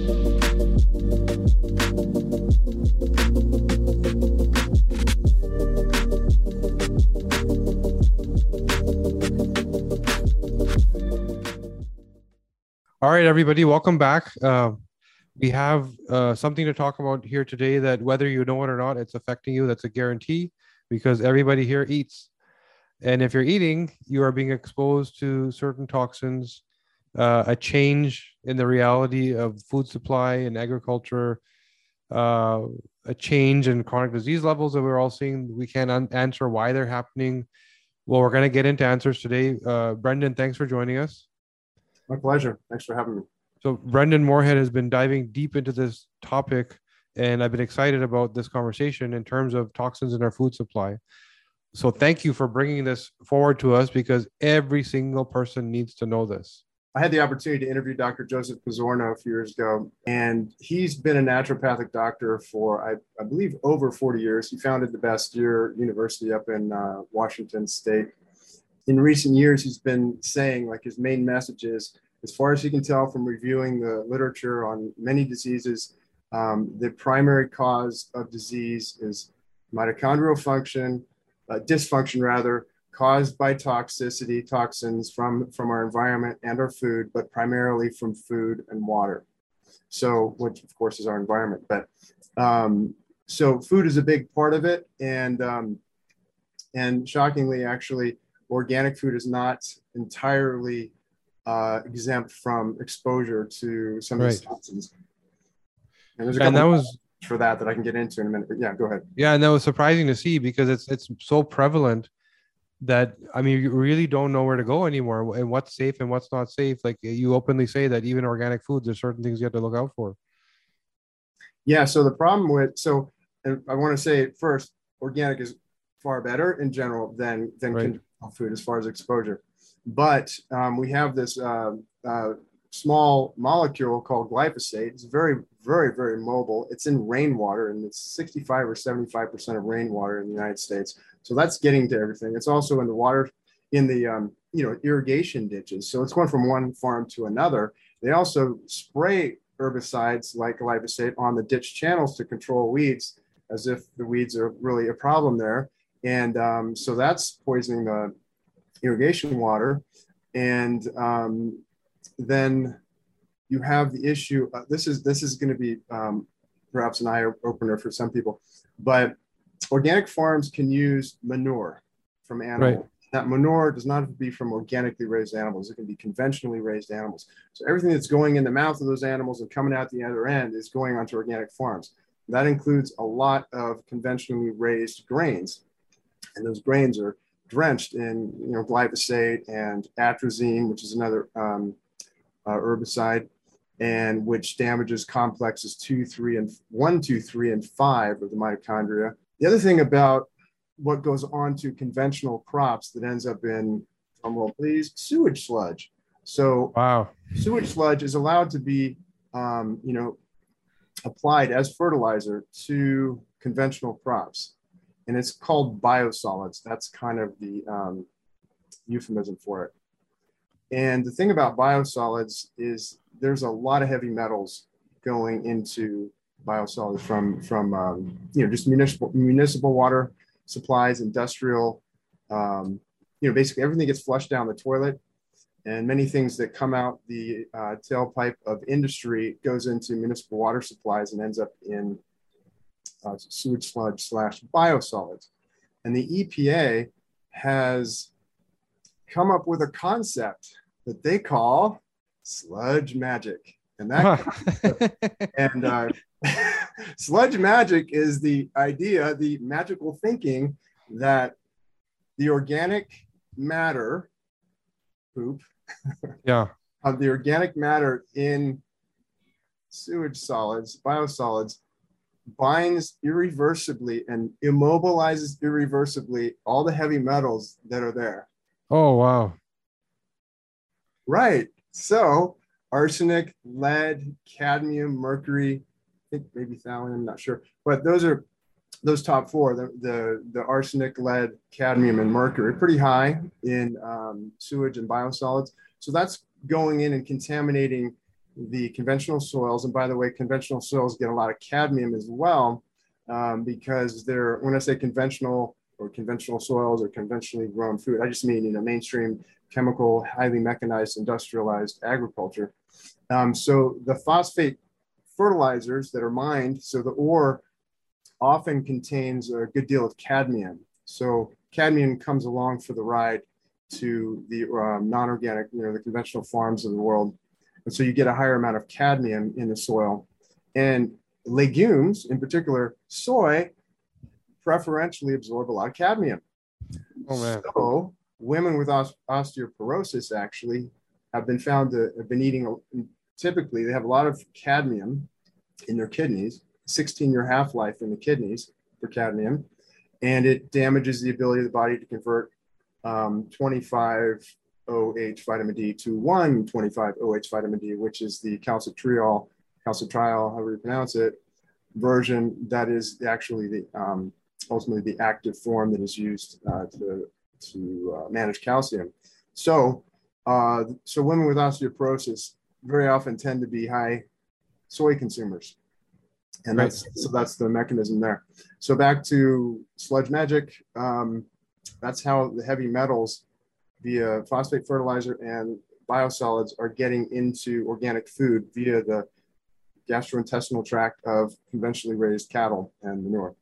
All right, everybody, welcome back. Uh, we have uh, something to talk about here today that whether you know it or not, it's affecting you. That's a guarantee because everybody here eats. And if you're eating, you are being exposed to certain toxins, uh, a change in the reality of food supply and agriculture, uh, a change in chronic disease levels that we're all seeing. We can't un- answer why they're happening. Well, we're going to get into answers today. Uh, Brendan, thanks for joining us. My pleasure. Thanks for having me. So, Brendan Moorhead has been diving deep into this topic, and I've been excited about this conversation in terms of toxins in our food supply. So, thank you for bringing this forward to us because every single person needs to know this. I had the opportunity to interview Dr. Joseph Pizzorno a few years ago, and he's been a naturopathic doctor for, I, I believe, over 40 years. He founded the Bastyr University up in uh, Washington State in recent years, he's been saying like his main message is, as far as he can tell from reviewing the literature on many diseases, um, the primary cause of disease is mitochondrial function, uh, dysfunction rather, caused by toxicity, toxins from, from our environment and our food, but primarily from food and water. So, which of course is our environment. But um, so food is a big part of it. And, um, and shockingly, actually, organic food is not entirely uh, exempt from exposure to some of these toxins. And there's a and that was for that that I can get into in a minute. But yeah, go ahead. Yeah, and that was surprising to see because it's it's so prevalent that I mean you really don't know where to go anymore and what's safe and what's not safe. Like you openly say that even organic foods, there's certain things you have to look out for. Yeah. So the problem with so I want to say first, organic is far better in general than than right food as far as exposure. But um, we have this uh, uh, small molecule called glyphosate. It's very, very, very mobile. It's in rainwater, and it's 65 or 75 percent of rainwater in the United States. So that's getting to everything. It's also in the water, in the um, you know irrigation ditches. So it's going from one farm to another. They also spray herbicides like glyphosate on the ditch channels to control weeds, as if the weeds are really a problem there. And um, so that's poisoning the irrigation water. And um, then you have the issue. Uh, this is this is going to be um, perhaps an eye opener for some people, but organic farms can use manure from animals. Right. That manure does not have to be from organically raised animals. It can be conventionally raised animals. So everything that's going in the mouth of those animals and coming out the other end is going onto organic farms. That includes a lot of conventionally raised grains and those grains are drenched in you know glyphosate and atrazine, which is another um, uh, herbicide, and which damages complexes two, three, and one, two, three, and five of the mitochondria. The other thing about what goes on to conventional crops that ends up in, roll please, sewage sludge. So wow, sewage sludge is allowed to be, um, you know, applied as fertilizer to conventional crops and it's called biosolids. That's kind of the um, euphemism for it. And the thing about biosolids is there's a lot of heavy metals going into biosolids from from um, you know just municipal municipal water supplies, industrial, um, you know basically everything gets flushed down the toilet, and many things that come out the uh, tailpipe of industry goes into municipal water supplies and ends up in uh, sewage sludge slash biosolids. And the EPA has come up with a concept that they call sludge magic. And that and uh, sludge magic is the idea, the magical thinking that the organic matter poop yeah of the organic matter in sewage solids biosolids binds irreversibly and immobilizes irreversibly all the heavy metals that are there. Oh, wow. Right. So, arsenic, lead, cadmium, mercury, I think maybe thallium, I'm not sure. But those are those top four the, the, the arsenic, lead, cadmium, and mercury, pretty high in um, sewage and biosolids. So, that's going in and contaminating the conventional soils. And by the way, conventional soils get a lot of cadmium as well um, because they're, when I say conventional or conventional soils or conventionally grown food, I just mean, you know, mainstream chemical, highly mechanized, industrialized agriculture. Um, so the phosphate fertilizers that are mined, so the ore often contains a good deal of cadmium. So cadmium comes along for the ride to the um, non-organic, you know, the conventional farms of the world. And so you get a higher amount of cadmium in the soil. And legumes, in particular soy, preferentially absorb a lot of cadmium. Oh, man. So women with osteoporosis actually have been found to have been eating, typically they have a lot of cadmium in their kidneys, 16 year half-life in the kidneys for cadmium, and it damages the ability of the body to convert um, 25 OH vitamin D to 125 OH vitamin D, which is the calcitriol, calcitriol, however you pronounce it, version that is actually the um, ultimately the active form that is used uh, to, to uh, manage calcium. So, uh, so women with osteoporosis very often tend to be high soy consumers. And right. that's so that's the mechanism there. So back to sludge magic. Um, that's how the heavy metals via phosphate fertilizer and biosolids are getting into organic food via the gastrointestinal tract of conventionally raised cattle and manure.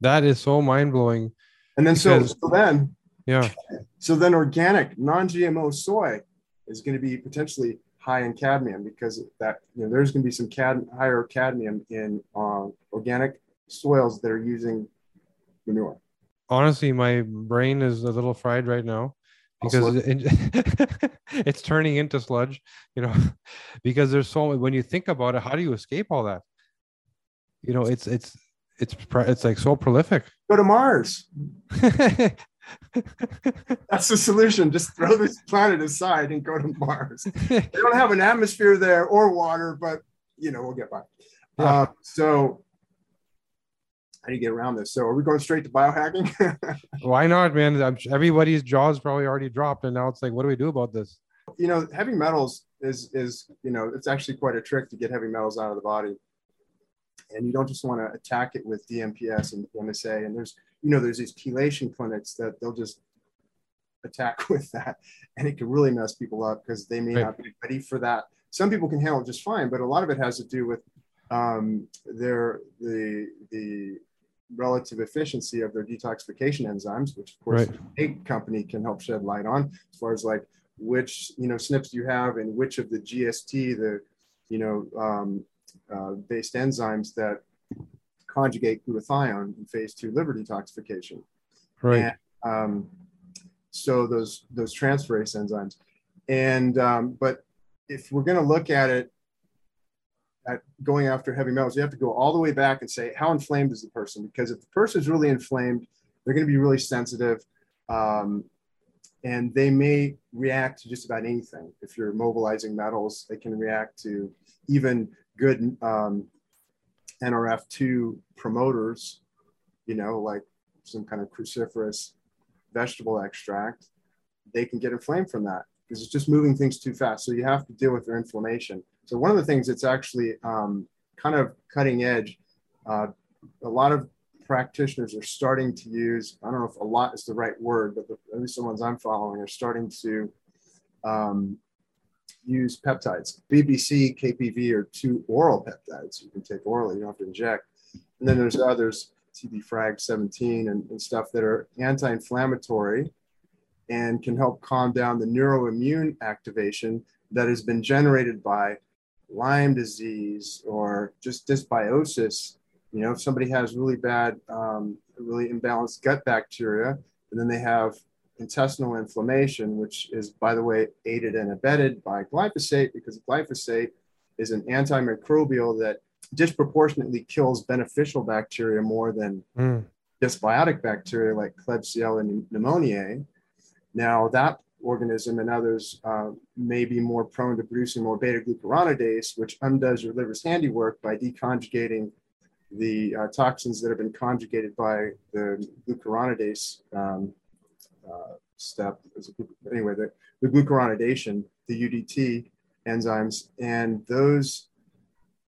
That is so mind blowing. And then so, so then yeah. So then organic non-GMO soy is going to be potentially high in cadmium because that you know there's going to be some cad higher cadmium in uh, organic soils that are using manure. Honestly, my brain is a little fried right now because it, it's turning into sludge, you know, because there's so when you think about it, how do you escape all that? You know, it's it's it's it's like so prolific. Go to Mars. That's the solution. Just throw this planet aside and go to Mars. they don't have an atmosphere there or water, but you know we'll get by. Yeah. Uh, so how do you get around this? So are we going straight to biohacking? Why not, man? Everybody's jaws probably already dropped, and now it's like, what do we do about this? You know, heavy metals is is you know it's actually quite a trick to get heavy metals out of the body, and you don't just want to attack it with DMPS and MSA. And there's you know there's these chelation clinics that they'll just attack with that, and it can really mess people up because they may right. not be ready for that. Some people can handle it just fine, but a lot of it has to do with um, their the the relative efficiency of their detoxification enzymes, which of course right. a company can help shed light on as far as like which you know SNPs you have and which of the GST the you know um, uh, based enzymes that conjugate glutathione in phase two liver detoxification. Right. And, um, so those those transferase enzymes, and um, but if we're going to look at it at going after heavy metals, you have to go all the way back and say, how inflamed is the person? Because if the person is really inflamed, they're going to be really sensitive. Um, and they may react to just about anything. If you're mobilizing metals, they can react to even good um, NRF2 promoters, you know, like some kind of cruciferous vegetable extract. They can get inflamed from that because it's just moving things too fast. So you have to deal with their inflammation. So one of the things that's actually um, kind of cutting edge, uh, a lot of practitioners are starting to use, I don't know if a lot is the right word, but the, at least the ones I'm following are starting to um, use peptides. BPC, KPV are two oral peptides you can take orally, you don't have to inject. And then there's others, TB Frag 17 and, and stuff that are anti-inflammatory and can help calm down the neuroimmune activation that has been generated by Lyme disease or just dysbiosis, you know, if somebody has really bad, um, really imbalanced gut bacteria, and then they have intestinal inflammation, which is, by the way, aided and abetted by glyphosate, because glyphosate is an antimicrobial that disproportionately kills beneficial bacteria more than mm. dysbiotic bacteria like Klebsiella pneumoniae. Now, that organism and others uh, may be more prone to producing more beta glucuronidase, which undoes your liver's handiwork by deconjugating the uh, toxins that have been conjugated by the glucuronidase um, uh, step. Anyway, the, the glucuronidation, the UGT, enzymes, and those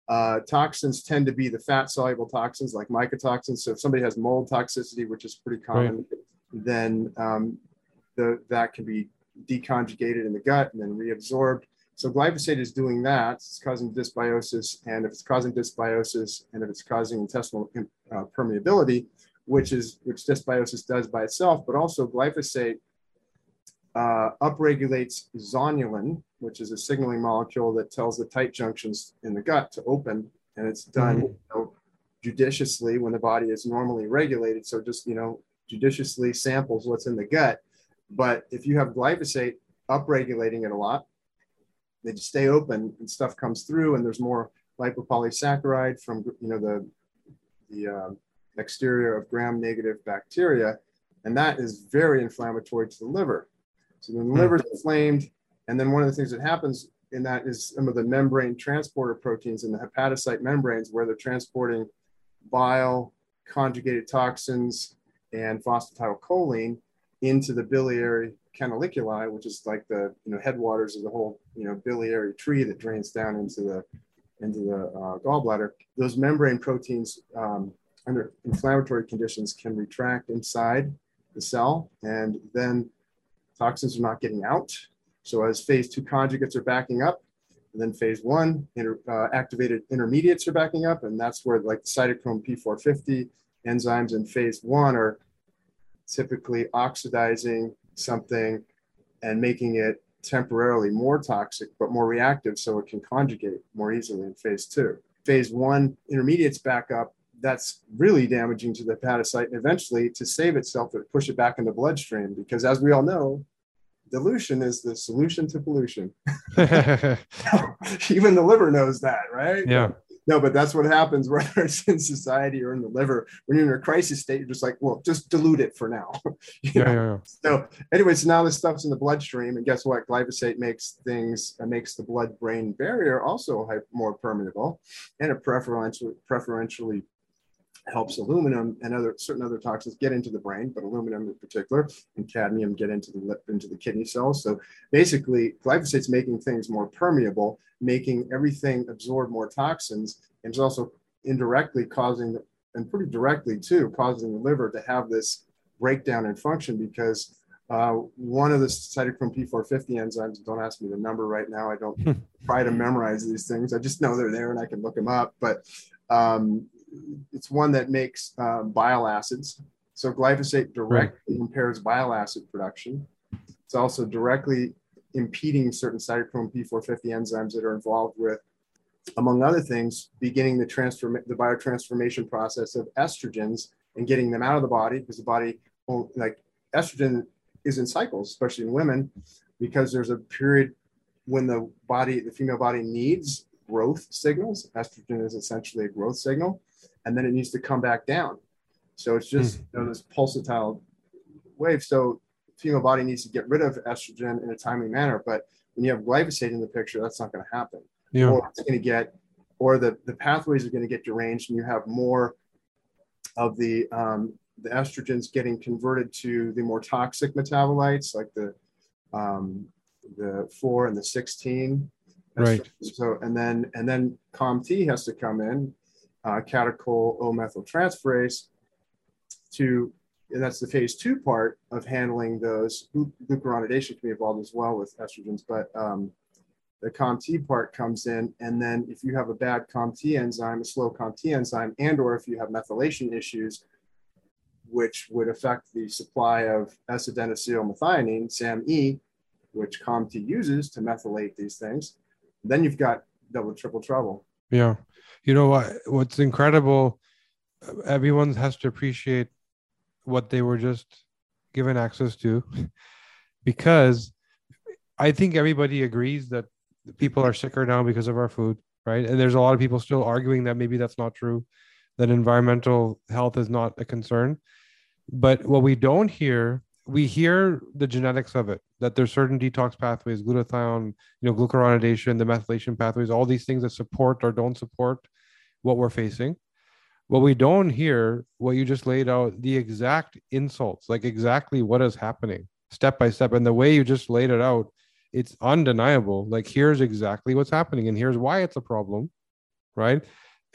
uh, toxins tend to be the fat soluble toxins like mycotoxins. So if somebody has mold toxicity, which is pretty common, right. then um, the, that can be deconjugated in the gut and then reabsorbed. So glyphosate is doing that. It's causing dysbiosis, and if it's causing dysbiosis, and if it's causing intestinal uh, permeability, which is which dysbiosis does by itself, but also glyphosate uh, upregulates zonulin, which is a signaling molecule that tells the tight junctions in the gut to open, and it's done mm-hmm. you know, judiciously when the body is normally regulated. So just you know judiciously samples what's in the gut. But if you have glyphosate upregulating it a lot, they just stay open and stuff comes through, and there's more lipopolysaccharide from you know the the uh, exterior of gram-negative bacteria, and that is very inflammatory to the liver. So the hmm. liver is inflamed, and then one of the things that happens in that is some of the membrane transporter proteins in the hepatocyte membranes, where they're transporting bile, conjugated toxins, and phosphatidylcholine into the biliary canaliculi, which is like the you know headwaters of the whole you know biliary tree that drains down into the into the uh, gallbladder. Those membrane proteins um, under inflammatory conditions can retract inside the cell, and then toxins are not getting out. So as phase two conjugates are backing up, and then phase one inter, uh, activated intermediates are backing up, and that's where like the cytochrome P450 enzymes in phase one are typically oxidizing something and making it temporarily more toxic but more reactive so it can conjugate more easily in phase two. Phase one intermediates back up that's really damaging to the hepatocyte and eventually to save itself it push it back in the bloodstream because as we all know dilution is the solution to pollution. Even the liver knows that right? Yeah. No but that's what happens whether it's in society or in the liver. When you're in a crisis state you're just like well just dilute it for now. Yeah, yeah, yeah, so anyway so now this stuff's in the bloodstream and guess what? Glyphosate makes things uh, makes the blood brain barrier also more permeable and it preferentially preferentially helps aluminum and other certain other toxins get into the brain, but aluminum in particular and cadmium get into the lip, into the kidney cells. So basically, glyphosate's making things more permeable, making everything absorb more toxins, and it's also indirectly causing and pretty directly too causing the liver to have this breakdown in function because uh, one of the cytochrome P450 enzymes, don't ask me the number right now. I don't try to memorize these things. I just know they're there and I can look them up. But um, it's one that makes uh, bile acids. So glyphosate directly right. impairs bile acid production. It's also directly impeding certain cytochrome P450 enzymes that are involved with, among other things, beginning the transform the biotransformation process of estrogens and getting them out of the body because the body, like estrogen, is in cycles, especially in women, because there's a period when the body, the female body needs growth signals. Estrogen is essentially a growth signal and then it needs to come back down. So it's just mm. you know, this pulsatile wave. So female body needs to get rid of estrogen in a timely manner. But when you have glyphosate in the picture, that's not going to happen. Yeah. Or it's going to get, or the, the pathways are going to get deranged and you have more of the, um, the estrogens getting converted to the more toxic metabolites like the, um, the four and the 16. Right. So, and then, and then COMT has to come in uh, catechol O-methyltransferase to, and that's the phase two part of handling those. Glucuronidation can be involved as well with estrogens, but um, the COMT part comes in. And then if you have a bad COMT enzyme, a slow COMT enzyme, and or if you have methylation issues, which would affect the supply of S-adenosylmethionine, SAMe, which COMT uses to methylate these things, then you've got double, triple trouble. Yeah you know what what's incredible everyone has to appreciate what they were just given access to. Because i think everybody agrees that people are sicker now because of our food right? And there's a lot of people still arguing that maybe that's not true that environmental health is not a concern. But what we don't hear we hear the genetics of it that there's certain detox pathways glutathione you know glucuronidation the methylation pathways all these things that support or don't support what we're facing. What we don't hear what you just laid out the exact insults like exactly what is happening step by step. And the way you just laid it out it's undeniable. Like here's exactly what's happening and here's why it's a problem right?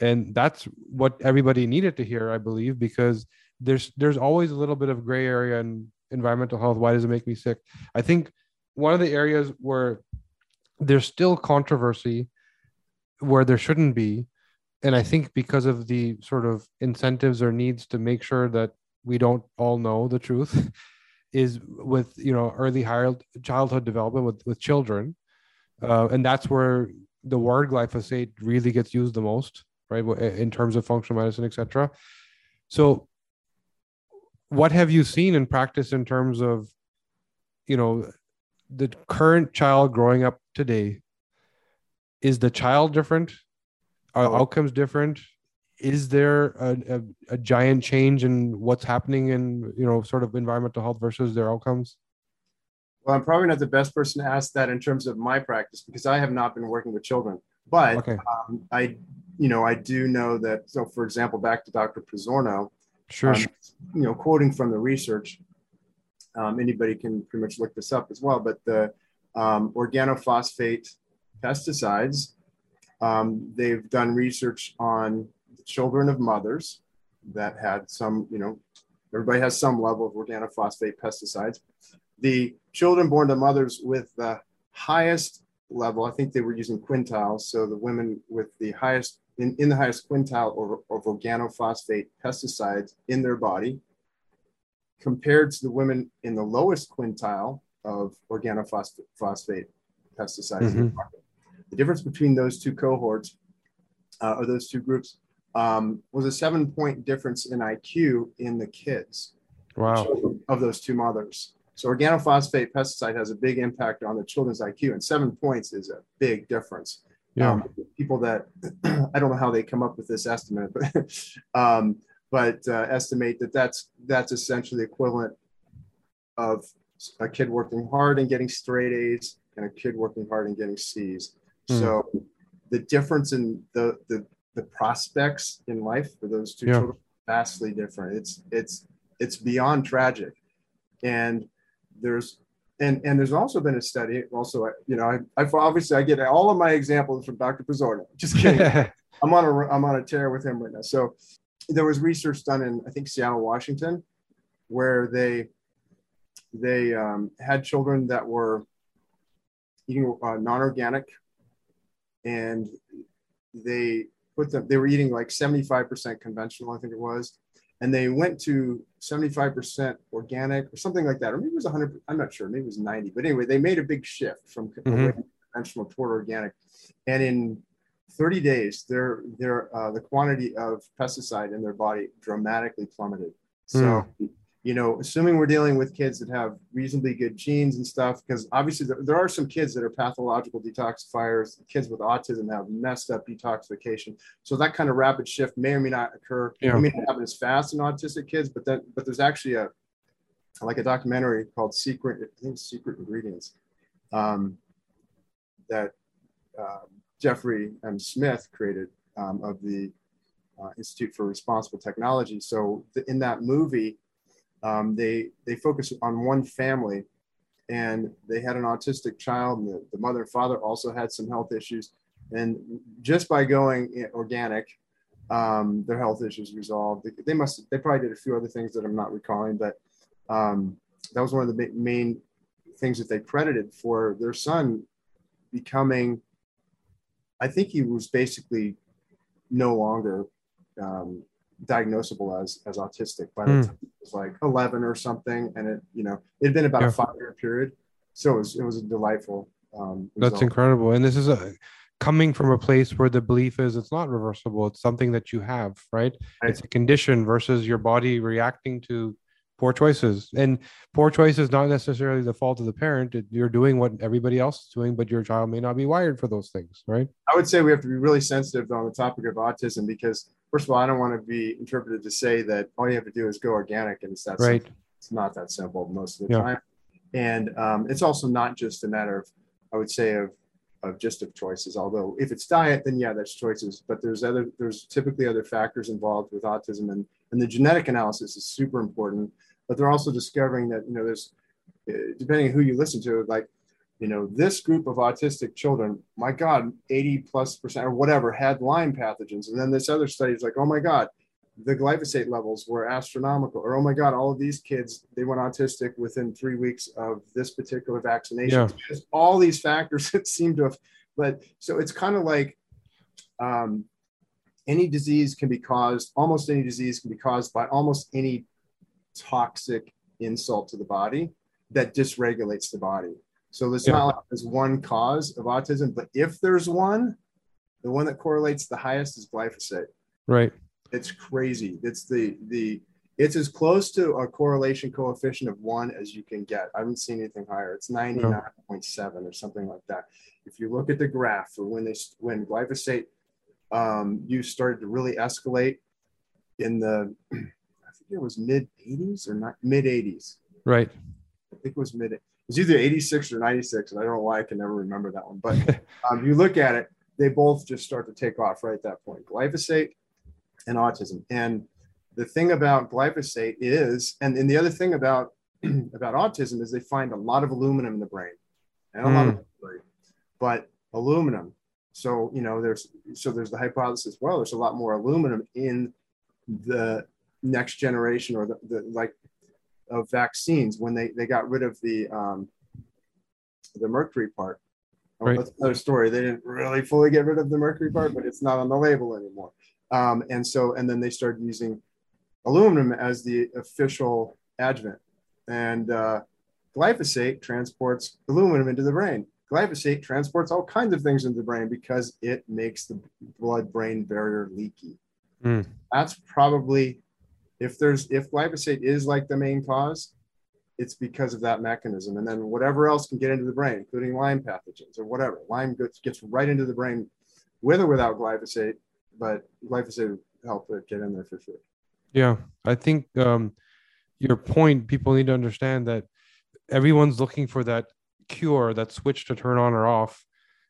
And that's what everybody needed to hear i believe because there's there's always a little bit of gray area in environmental health. Why does it make me sick? I think one of the areas where there's still controversy where there shouldn't be and i think because of the sort of incentives or needs to make sure that we don't all know the truth is with you know early childhood development with with children uh, and that's where the word glyphosate really gets used the most right in terms of functional medicine etc so what have you seen in practice in terms of you know the current child growing up today? Is the child different are oh. outcomes different is there a, a, a, giant change in what's happening in you know sort of environmental health versus their outcomes well i'm probably not the best person to ask that in terms of my practice because i have not been working with children but okay. um, i you know i do know that so for example back to dr pizzorno sure, um, you know quoting from the research um, anybody can pretty much look this up as well but the um, organophosphate pesticides um, they've done research on children of mothers that had some, you know, everybody has some level of organophosphate pesticides. The children born to mothers with the highest level, I think they were using quintiles. So the women with the highest, in, in the highest quintile of, of organophosphate pesticides in their body, compared to the women in the lowest quintile of organophosphate pesticides. Mm-hmm. The difference between those two cohorts uh, or those two groups um, was a seven point difference in IQ in the kids. Wow. Of those two mothers. So organophosphate pesticide has a big impact on the children's IQ, and seven points is a big difference. Yeah. Um, people that I don't know how they come up with this estimate, but um, but uh, estimate that that's that's essentially equivalent of a kid working hard and getting straight A's and a kid working hard and getting C's. Mm. So the difference in the the the prospects in life for those two yeah. children vastly different. It's it's it's beyond tragic, and there's and and there's also been a study. Also, you know, I, I've obviously I get all of my examples from Dr. Pizzorno. Just kidding. I'm on a I'm on a tear with him right now. So there was research done in I think Seattle, Washington, where they they um, had children that were eating uh, non-organic, and they put them, they were eating like 75% conventional, I think it was. And they went to 75% organic or something like that. Or maybe it was 100, I'm not sure, maybe it was 90. But anyway, they made a big shift from mm-hmm. conventional toward organic. And in 30 days, their, their, uh, the quantity of pesticide in their body dramatically plummeted. So mm you know, assuming we're dealing with kids that have reasonably good genes and stuff, because obviously there, there, are some kids that are pathological detoxifiers, kids with autism have messed up detoxification. So that kind of rapid shift may or may not occur. Yeah. It may not happen as fast in autistic kids, but that but there's actually a like a documentary called Secret, I think Secret Ingredients, um, that uh, Jeffrey M. Smith created um, of the uh, Institute for Responsible Technology. So the, in that movie, um, they they focus on one family and they had an autistic child and the, the, mother and father also had some health issues. And just by going organic um, their health issues resolved. They, they, must they probably did a few other things that i'm not recalling but um, that was one of the main things that they credited for their son becoming i think he was basically no longer um, diagnosable as as autistic by the mm. time it was like 11 or something and it you know it had been about yeah. a five year period so it was it was a delightful um that's incredible and this is a coming from a place where the belief is it's not reversible it's something that you have right, right. it's a condition versus your body reacting to poor choices and poor choices not necessarily the fault of the parent you're doing what everybody else is doing but your child may not be wired for those things right i would say we have to be really sensitive on the topic of autism because first of all i don't want to be interpreted to say that all you have to do is go organic and it's that right. Simple. it's not that simple most of the yeah. time. And um, it's also not just a matter of i would say of of just of choices. Although if it's diet then yeah that's choices. But there's other there's typically other factors involved with autism and and the genetic analysis is super important. But they're also discovering that you know there's uh, depending on who you listen to like you know, this group of autistic children, my God, 80 plus percent or whatever had Lyme pathogens. And then this other study is like, oh my God, the glyphosate levels were astronomical. Or, oh my God, all of these kids, they went autistic within three weeks of this particular vaccination. Yeah. All these factors that seem to have, but so it's kind of like um, any disease can be caused, almost any disease can be caused by almost any toxic insult to the body that dysregulates the body. So there's yeah. not like there's one cause of autism, but if there's one, the one that correlates the highest is glyphosate. Right. It's crazy. It's the the it's as close to a correlation coefficient of one as you can get. I haven't seen anything higher. It's 99.7 or something like that. If you look at the graph for when they when glyphosate um, use started to really escalate in the I think it was mid 80s or not mid 80s. Right. I think it was mid it's either 86 or 96, and I don't know why I can never remember that one. But um, you look at it, they both just start to take off right at that point. Glyphosate and autism. And the thing about glyphosate is, and, and the other thing about about autism is they find a lot of aluminum in the brain and a mm. lot of brain, hmm. but aluminum. So you know, there's so there's the hypothesis. Well, there's a lot more aluminum in the next generation or the, the like of vaccines when they, they got rid of the um, the mercury part. Oh, right. That's another story. They didn't really fully get rid of the mercury part, but it's not on the label anymore. Um, and so, and then they started using aluminum as the official adjuvant. And uh, glyphosate transports aluminum into the brain. Glyphosate transports all kinds of things into the brain because it makes the blood brain barrier leaky. Mm. That's probably if there's if glyphosate is like the main cause, it's because of that mechanism. And then whatever else can get into the brain, including Lyme pathogens or whatever, Lyme gets, gets right into the brain with or without glyphosate, but glyphosate help it get in there for sure. Yeah, I think um, your point. People need to understand that everyone's looking for that cure, that switch to turn on or off,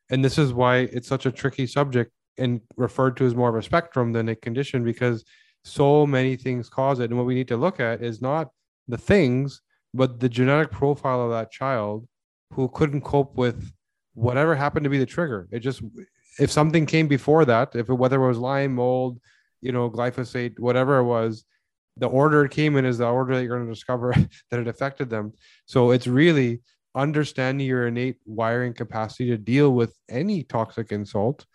and this is why it's such a tricky subject and referred to as more of a spectrum than a condition because so many things cause it. And what we need to look at is not the things but the genetic profile of that child who couldn't cope with whatever happened to be the trigger. It just if something came before that if it, whether it was lyme mold you know glyphosate whatever it was the order it came in is the order that you're going to discover that it affected them. So it's really understanding your innate wiring capacity to deal with any toxic insult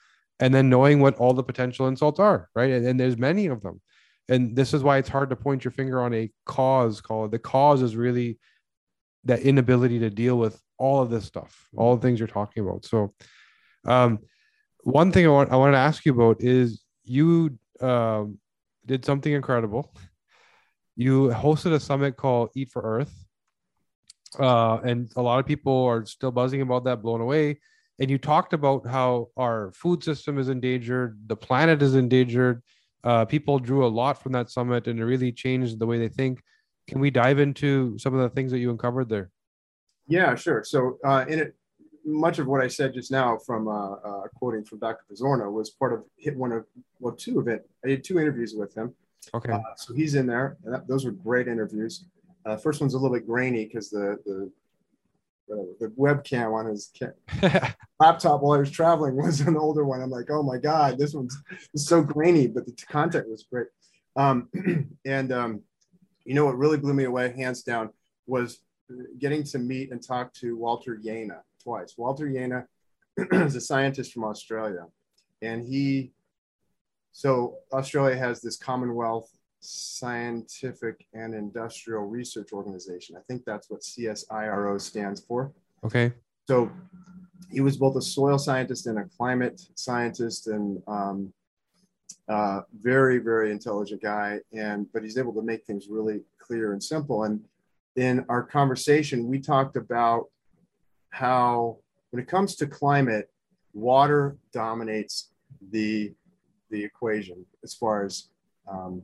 and then knowing what all the potential insults are right? And, and there's many of them and this is why it's hard to point your finger on a cause call the cause is really that inability to deal with all of this stuff all the things you're talking about. So um, one thing I want I wanted to ask you about is you um, did something incredible. You hosted a summit called eat for earth uh, and a lot of people are still buzzing about that blown away. And you talked about how our food system is endangered the planet is endangered uh, people drew a lot from that summit and it really changed the way they think. Can we dive into some of the things that you uncovered there? Yeah, sure. So, uh, in it, much of what I said just now from uh, uh, quoting from Dr. Pizzorno was part of hit one of well two of it. I did two interviews with him. Okay. Uh, so he's in there. That, those were great interviews. Uh, first one's a little bit grainy because the the the webcam on his laptop while I was traveling was an older one. I'm like, oh my god, this one's so grainy, but the content was great. Um, and um, you know what really blew me away, hands down, was getting to meet and talk to Walter Jehne twice. Walter Jehne is a scientist from Australia, and he so Australia has this Commonwealth Scientific and Industrial Research Organization. I think that's what CSIRO stands for. Okay. So he was both a soil scientist and a climate scientist, and um, uh, very, very intelligent guy. And but he's able to make things really clear and simple. And in our conversation, we talked about how when it comes to climate, water dominates the the equation as far as um,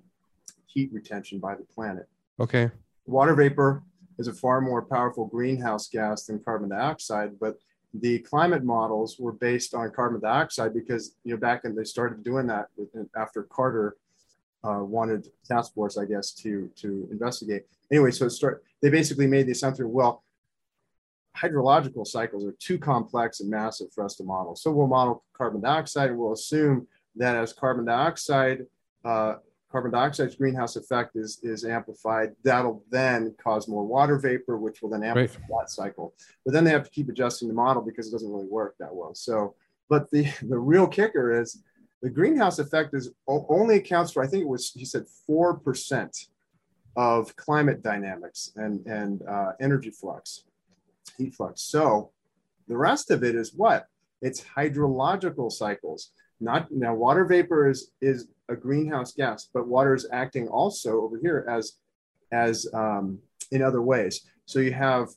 heat retention by the planet. Okay. Water vapor is a far more powerful greenhouse gas than carbon dioxide, but the climate models were based on carbon dioxide because you know back when they started doing that after Carter uh, wanted task force, I guess, to to investigate. Anyway, so start they basically made the assumption, well, hydrological cycles are too complex and massive for us to model. So we'll model carbon dioxide and we'll assume that as carbon dioxide, uh, carbon dioxide's greenhouse effect is, is amplified, that'll then cause more water vapor, which will then amplify right. that cycle. But then they have to keep adjusting the model because it doesn't really work that well. So, but the, the real kicker is the greenhouse effect is only accounts for, I think it was, he said 4% of climate dynamics and, and uh, energy flux heat flux. So the rest of it is what? It's hydrological cycles. Not now, water vapor is is a greenhouse gas, but water is acting also over here as as um, in other ways. So you have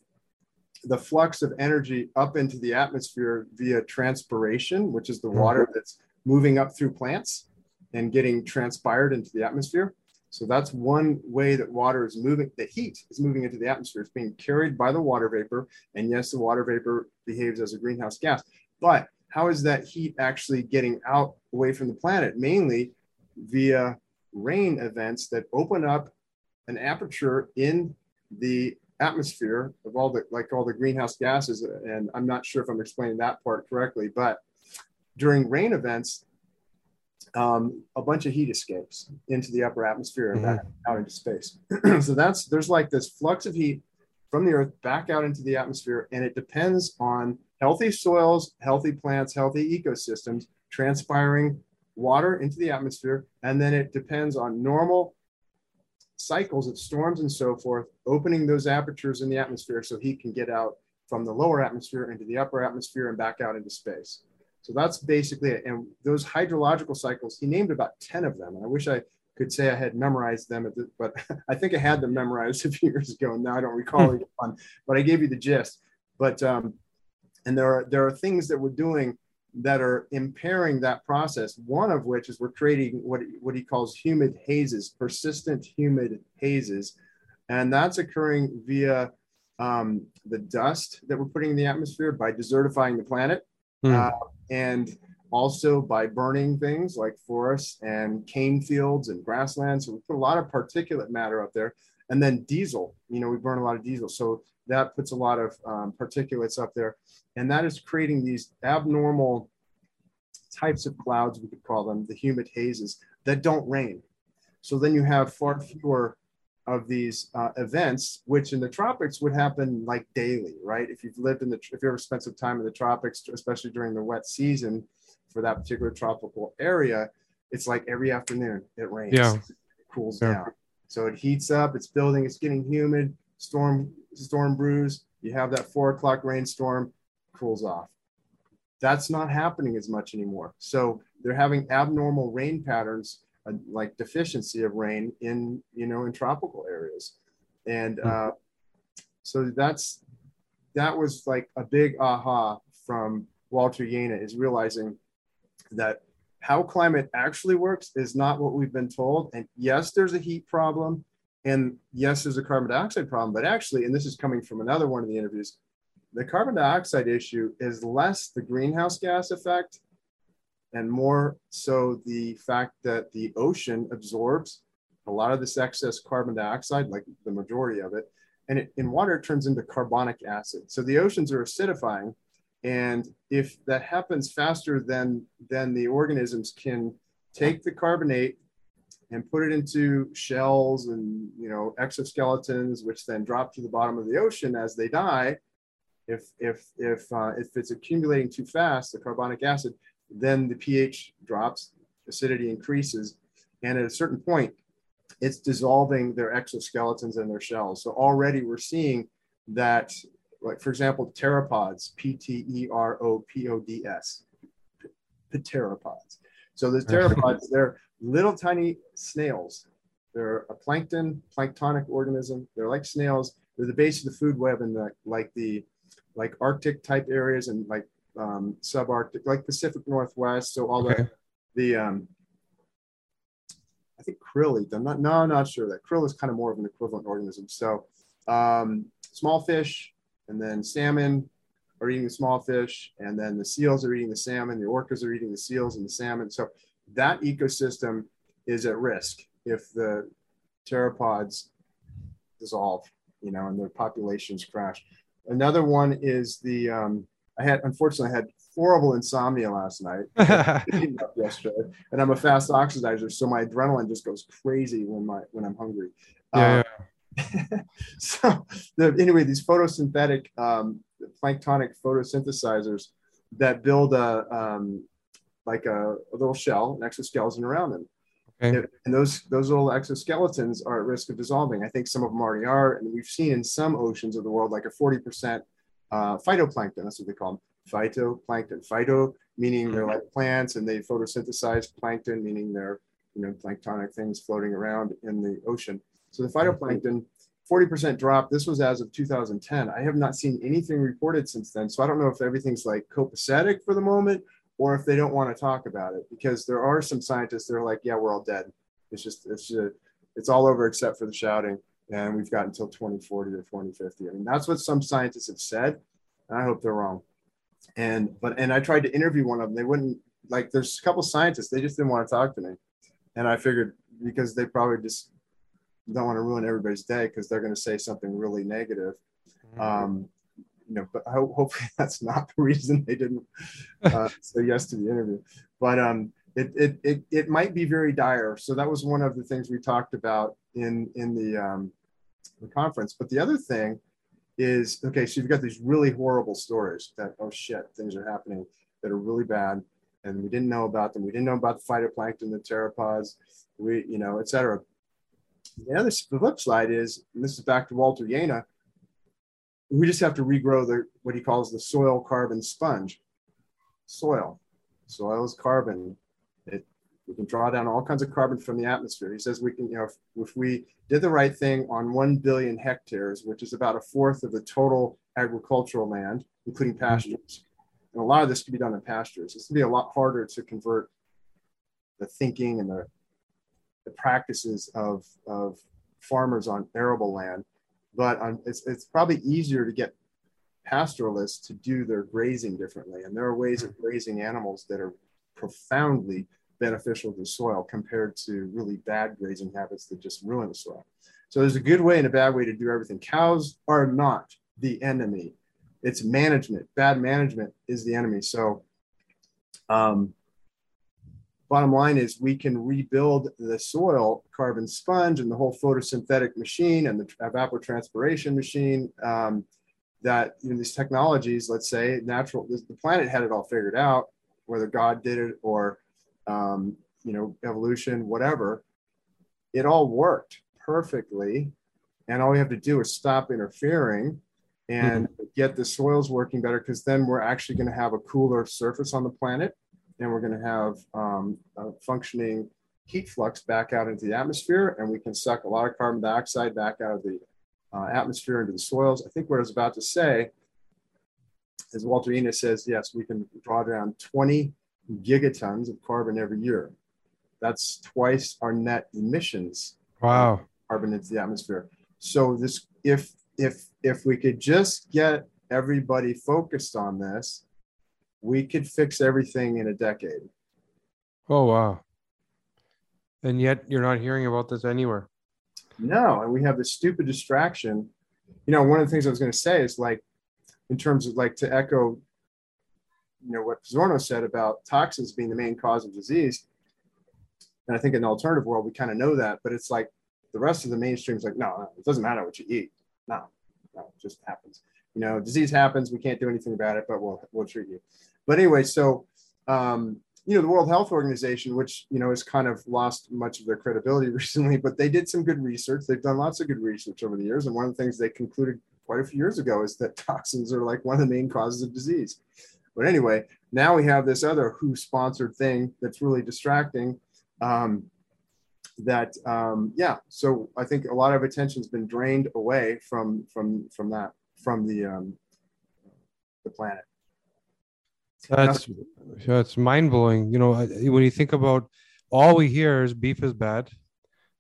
the flux of energy up into the atmosphere via transpiration, which is the water mm-hmm. that's moving up through plants and getting transpired into the atmosphere. So that's one way that water is moving, the heat is moving into the atmosphere. It's being carried by the water vapor. And yes, the water vapor behaves as a greenhouse gas. But how is that heat actually getting out away from the planet? Mainly via rain events that open up an aperture in the atmosphere of all the like all the greenhouse gases and i'm not sure if i'm explaining that part correctly but during rain events um, a bunch of heat escapes into the upper atmosphere and mm-hmm. back out into space. so that's there's like this flux of heat from the earth back out into the atmosphere, and it depends on healthy soils, healthy plants, healthy ecosystems transpiring water into the atmosphere, and then it depends on normal cycles of storms and so forth, opening those apertures in the atmosphere so heat can get out from the lower atmosphere into the upper atmosphere and back out into space. So that's basically it. And those hydrological cycles, he named about 10 of them. And I wish I could say I had memorized them, the, but I think I had them memorized a few years ago. And now I don't recall one, but I gave you the gist. But, um, and there are, there are things that we're doing that are impairing that process. One of which is we're creating what, what he calls humid hazes, persistent humid hazes. And that's occurring via um, the dust that we're putting in the atmosphere by desertifying the planet. Mm. Uh, and also by burning things like forests and cane fields and grasslands. So we put a lot of particulate matter up there. And then diesel, you know, we burn a lot of diesel. So that puts a lot of um, particulates up there. And that is creating these abnormal types of clouds, we could call them the humid hazes, that don't rain. So then you have far fewer of these uh, events, which in the tropics would happen like daily, right? If you've lived in the, if you ever spent some time in the tropics, especially during the wet season for that particular tropical area, it's like every afternoon it rains, yeah. it cools yeah. down. So it heats up, it's building, it's getting humid, storm, storm brews. You have that four o'clock rainstorm, cools off. That's not happening as much anymore. So they're having abnormal rain patterns a, like deficiency of rain in you know in tropical areas and hmm. uh, so that's that was like a big aha from walter Jehne is realizing that how climate actually works is not what we've been told and yes there's a heat problem and yes there's a carbon dioxide problem but actually and this is coming from another one of the interviews the carbon dioxide issue is less the greenhouse gas effect and more so the fact that the ocean absorbs a lot of this excess carbon dioxide, like the majority of it, and it, in water it turns into carbonic acid. So the oceans are acidifying, and if that happens faster than than the organisms can take the carbonate and put it into shells and you know exoskeletons, which then drop to the bottom of the ocean as they die. If if if uh, if it's accumulating too fast, the carbonic acid, then the pH drops, acidity increases, and at a certain point, it's dissolving their exoskeletons and their shells. So already we're seeing that, like for example, pteropods, P T E R O P O D S, pteropods. So the pteropods, they're little tiny snails. They're a plankton, planktonic organism. They're like snails. They're the base of the food web in the like the like Arctic type areas and like um, subarctic, like Pacific Northwest. So all okay. the the um, I think krill eat them. Not, no, I'm not sure. That krill is kind of more of an equivalent organism. So um, small fish and then salmon are eating the small fish, and then the seals are eating the salmon. The orcas are eating the seals and the salmon. So that ecosystem is at risk if the pteropods dissolve, you know, and their populations crash. another one is the um, I had unfortunately I had horrible insomnia last night yesterday, and I'm a fast oxidizer, so my adrenaline just goes crazy when my when I'm hungry. Yeah. Uh, so the, anyway, these photosynthetic um, planktonic photosynthesizers that build a um, like a, a, little shell, an exoskeleton around them. Okay. And those those little exoskeletons are at risk of dissolving. I think some of them already are, and we've seen in some oceans of the world like a 40% uh, phytoplankton. That's what they call them, phytoplankton. Phyto meaning they're like plants, and they photosynthesize plankton, meaning they're you know planktonic things floating around in the ocean. So the phytoplankton, 40% drop. This was as of 2010. I have not seen anything reported since then. So I don't know if everything's like copacetic for the moment or if they don't want to talk about it because there are some scientists that are like, yeah, we're all dead. It's just, it's just, it's all over except for the shouting. And we've got until 2040 or 2050. I mean, that's what some scientists have said. And I hope they're wrong. And, but, and I tried to interview one of them. They wouldn't, like, there's a couple scientists, they just didn't want to talk to me. And I figured because they probably just don't want to ruin everybody's day because they're going to say something really negative. Mm-hmm. Um, you know, but ho- hopefully that's not the reason they didn't uh, say yes to the interview. But um, it, it, it, it might be very dire. So that was one of the things we talked about in, in the, um, the conference. But the other thing is, okay, so you've got these really horrible stories that, oh shit, things are happening that are really bad. And we didn't know about them. We didn't know about the phytoplankton, the pteropods, we, you know, et cetera. The other the flip side is, and this is back to Walter Jehne, we just have to regrow the what he calls the soil carbon sponge. Soil, soil is carbon. It we can draw down all kinds of carbon from the atmosphere. He says we can, you know, if, if we did the right thing on one billion hectares, which is about a fourth of the total agricultural land, including mm-hmm. pastures, and a lot of this can be done in pastures. It's gonna be a lot harder to convert the thinking and the the practices of, of farmers on arable land, but on, it's, it's probably easier to get pastoralists to do their grazing differently. And there are ways of grazing animals that are profoundly beneficial to soil compared to really bad grazing habits that just ruin the soil. So there's a good way and a bad way to do everything. Cows are not the enemy. It's management. Bad management is the enemy. So um, bottom line is we can rebuild the soil carbon sponge and the whole photosynthetic machine and the evapotranspiration machine um, that you know, these technologies let's say natural the planet had it all figured out whether god did it or um, you know evolution whatever it all worked perfectly and all we have to do is stop interfering and mm-hmm. get the soils working better because then we're actually going to have a cooler surface on the planet and we're going to have um, a functioning heat flux back out into the atmosphere, and we can suck a lot of carbon dioxide back out of the uh, atmosphere into the soils. I think what I was about to say is Walter Jehne says, yes, we can draw down 20 gigatons of carbon every year. That's twice our net emissions. Wow. Carbon into the atmosphere. So this, if if if we could just get everybody focused on this, we could fix everything in a decade. Oh wow. And yet you're not hearing about this anywhere. No, and we have this stupid distraction. You know, one of the things I was going to say is like, in terms of like to echo, you know, what Pizzorno said about toxins being the main cause of disease. And I think in the alternative world, we kind of know that, but it's like the rest of the mainstream is like, no, no, it doesn't matter what you eat. No, no, it just happens. You know, disease happens. We can't do anything about it, but we'll, we'll treat you. But anyway, so um, you know the World Health Organization, which you know has kind of lost much of their credibility recently, but they did some good research. They've done lots of good research over the years, and one of the things they concluded quite a few years ago is that toxins are like one of the main causes of disease. But anyway, now we have this other WHO-sponsored thing that's really distracting. Um, that um, yeah, so I think a lot of attention's been drained away from from from that from the um, the planet. That's that's mind blowing. You know, when you think about all we hear is beef is bad.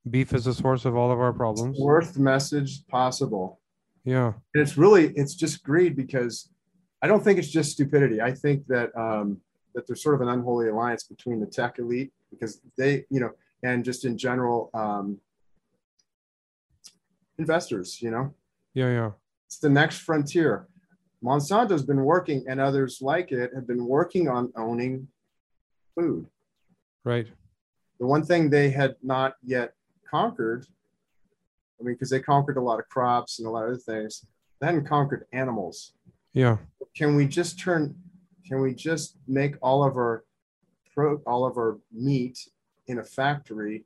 Beef is the source of all of our problems. Worst message possible. Yeah. And it's really it's just greed because I don't think it's just stupidity. I think that um, that there's sort of an unholy alliance between the tech elite because they, you know, and just in general, um, investors. You know. Yeah, yeah. It's the next frontier Monsanto's been working, and others like it have been working on owning food. Right. The one thing they had not yet conquered, I mean, because they conquered a lot of crops and a lot of other things, they hadn't conquered animals. Yeah. Can we just turn? Can we just make all of our pro, all of our meat in a factory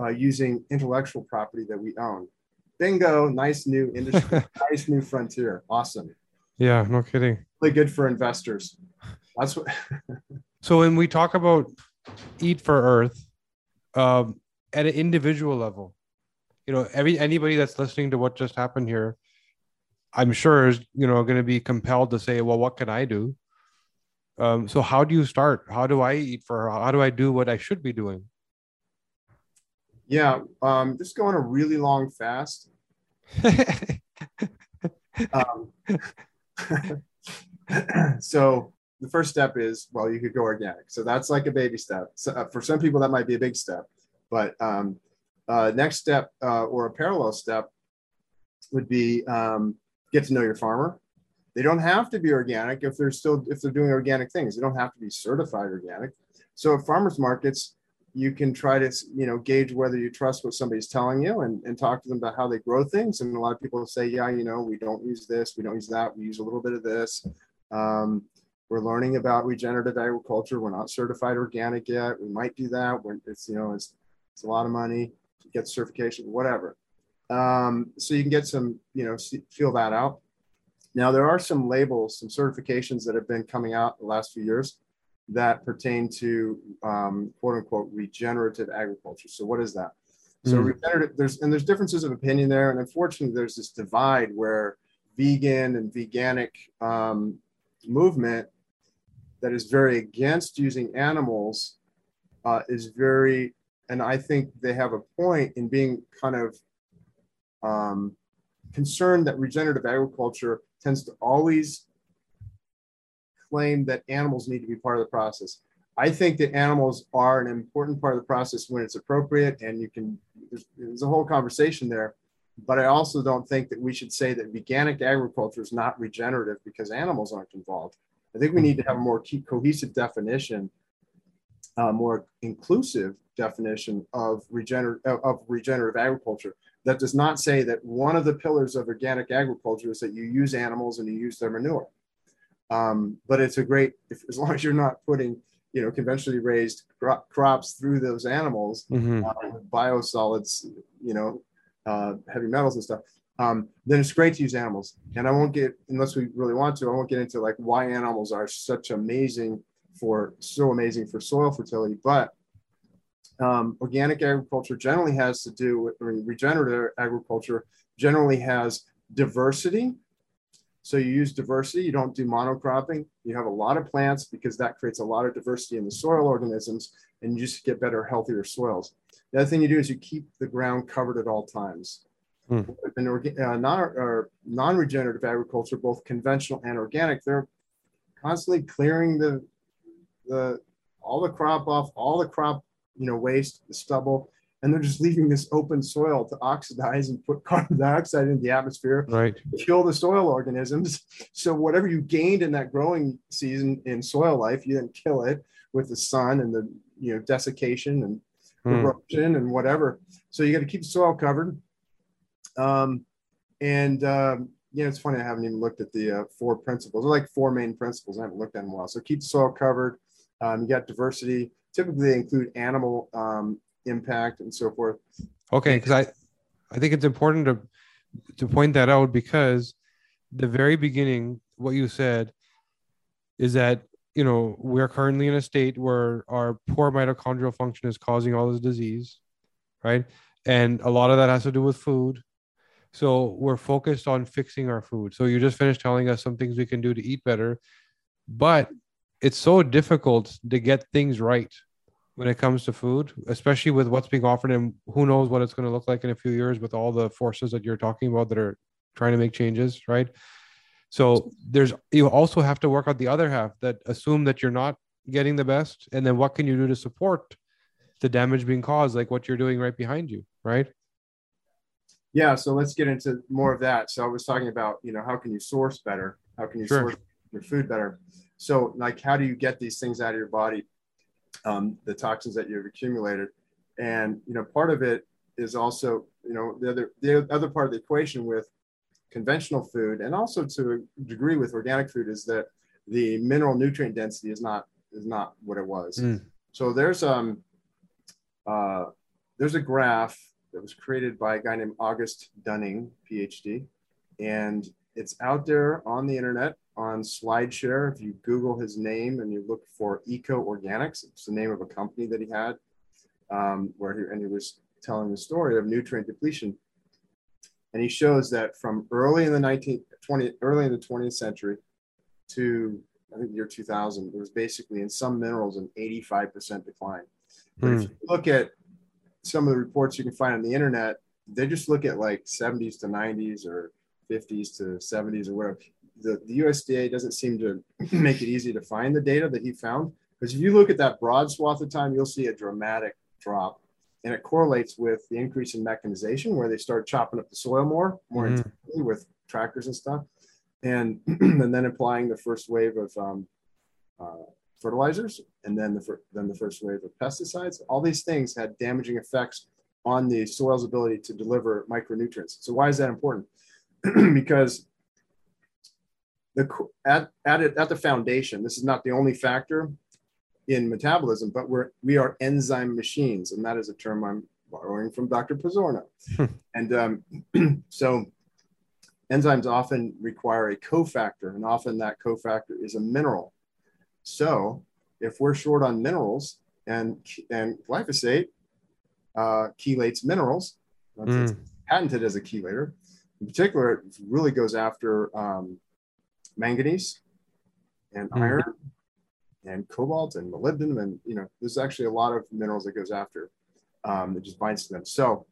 uh, using intellectual property that we own? Bingo! Nice new industry, nice new frontier. Awesome. Yeah, no kidding. Really good for investors. That's what. so when we talk about eat for Earth, um, at an individual level, you know, every anybody that's listening to what just happened here, I'm sure is you know going to be compelled to say, well, what can I do? Um, so how do you start? How do I eat for? How do I do what I should be doing? Yeah, um, just going a really long fast. um, so the first step is well, you could go organic. So that's like a baby step. So, uh, for some people, that might be a big step. But um, uh, next step uh, or a parallel step would be um, get to know your farmer. They don't have to be organic if they're still if they're doing organic things. They don't have to be certified organic. So at farmers markets, you can try to you know gauge whether you trust what somebody's telling you and, and talk to them about how they grow things. And a lot of people say yeah you know we don't use this we don't use that we use a little bit of this. Um, we're learning about regenerative agriculture. We're not certified organic yet. We might do that when it's you know it's, it's a lot of money to get certification whatever. Um, so you can get some you know see, feel that out. Now there are some labels some certifications that have been coming out the last few years that pertain to um, quote unquote regenerative agriculture. So what is that? So mm. regenerative, there's and there's differences of opinion there, and unfortunately, there's this divide where vegan and veganic um, movement that is very against using animals uh, is very, and I think they have a point in being kind of um, concerned that regenerative agriculture tends to always claim that animals need to be part of the process. I think that animals are an important part of the process when it's appropriate, and you can. There's, there's, a whole conversation there, but I also don't think that we should say that veganic agriculture is not regenerative because animals aren't involved. I think we need to have a more cohesive definition, more inclusive definition of regenerative of regenerative agriculture. That does not say that one of the pillars of organic agriculture is that you use animals and you use their manure. Um, but it's a great, if, as long as you're not putting, you know, conventionally raised cro- crops through those animals, mm-hmm. uh, biosolids, you know, uh, heavy metals and stuff, um, then it's great to use animals. And I won't get, unless we really want to, I won't get into like why animals are such amazing for, so amazing for soil fertility. But um, organic agriculture generally has to do with, I mean, regenerative agriculture generally has diversity so you use diversity, you don't do monocropping. You have a lot of plants because that creates a lot of diversity in the soil organisms and you just get better, healthier soils. The other thing you do is you keep the ground covered at all times. Hmm. In uh, non, non regenerative agriculture, both conventional and organic, they're constantly clearing the, the all the crop off, all the crop you know waste, the stubble, and they're just leaving this open soil to oxidize and put carbon dioxide into the atmosphere, right? Kill the soil organisms. So whatever you gained in that growing season in soil life, you then kill it with the sun and the you know desiccation and mm. erosion and whatever. So you got to keep the soil covered. Um, and um, know, it's funny I haven't even looked at the uh, four principles. They're like four main principles. I haven't looked at them well. So keep the soil covered. Um, you got diversity. Typically, they include animal um, impact and so forth. Okay, because I, I think it's important to to point that out because the very beginning, what you said is that you know we're currently in a state where our poor mitochondrial function is causing all this disease, right? And a lot of that has to do with food. So we're focused on fixing our food. So you just finished telling us some things we can do to eat better, but it's so difficult to get things right when it comes to food, especially with what's being offered and who knows what it's going to look like in a few years with all the forces that you're talking about that are trying to make changes, right? So there's you also have to work out the other half that assume that you're not getting the best, and then what can you do to support the damage being caused, like what you're doing right behind you, right? Yeah, so let's get into more of that. So I was talking about, you know, how can you source better? How can you sure. source your food better? So, like, how do you get these things out of your body, um, the toxins that you've accumulated? And you know, part of it is also, you know, the other the other part of the equation with conventional food, and also to a degree with organic food, is that the mineral nutrient density is not is not what it was. Mm. So there's um uh, there's a graph that was created by a guy named August Dunning, PhD, and it's out there on the internet on SlideShare. If you Google his name and you look for Eco Organics, it's the name of a company that he had, um, where he and he was telling the story of nutrient depletion. And he shows that from early in the 19th, 20, early in the 20th century to I think year 2000, there was basically in some minerals an 85% decline. But if hmm. you look at some of the reports you can find on the internet, they just look at like 70s to 90s or 50s to 70s or whatever. The, the USDA doesn't seem to make it easy to find the data that he found. Because if you look at that broad swath of time, you'll see a dramatic drop. And it correlates with the increase in mechanization, where they start chopping up the soil more, more mm. intensely with tractors and stuff. And, and then applying the first wave of um, uh, fertilizers and then the, then the first wave of pesticides. All these things had damaging effects on the soil's ability to deliver micronutrients. So why is that important? because the, at, at, it, at the foundation, this is not the only factor in metabolism, but we're, we are enzyme machines. And that is a term I'm borrowing from Dr. Pizzorno. and um, so enzymes often require a cofactor, and often that cofactor is a mineral. So if we're short on minerals and, and glyphosate uh, chelates minerals, mm. patented as a chelator. In particular, it really goes after um, manganese and mm. iron and cobalt and molybdenum. And, you know, there's actually a lot of minerals that goes after um, that just binds to them. So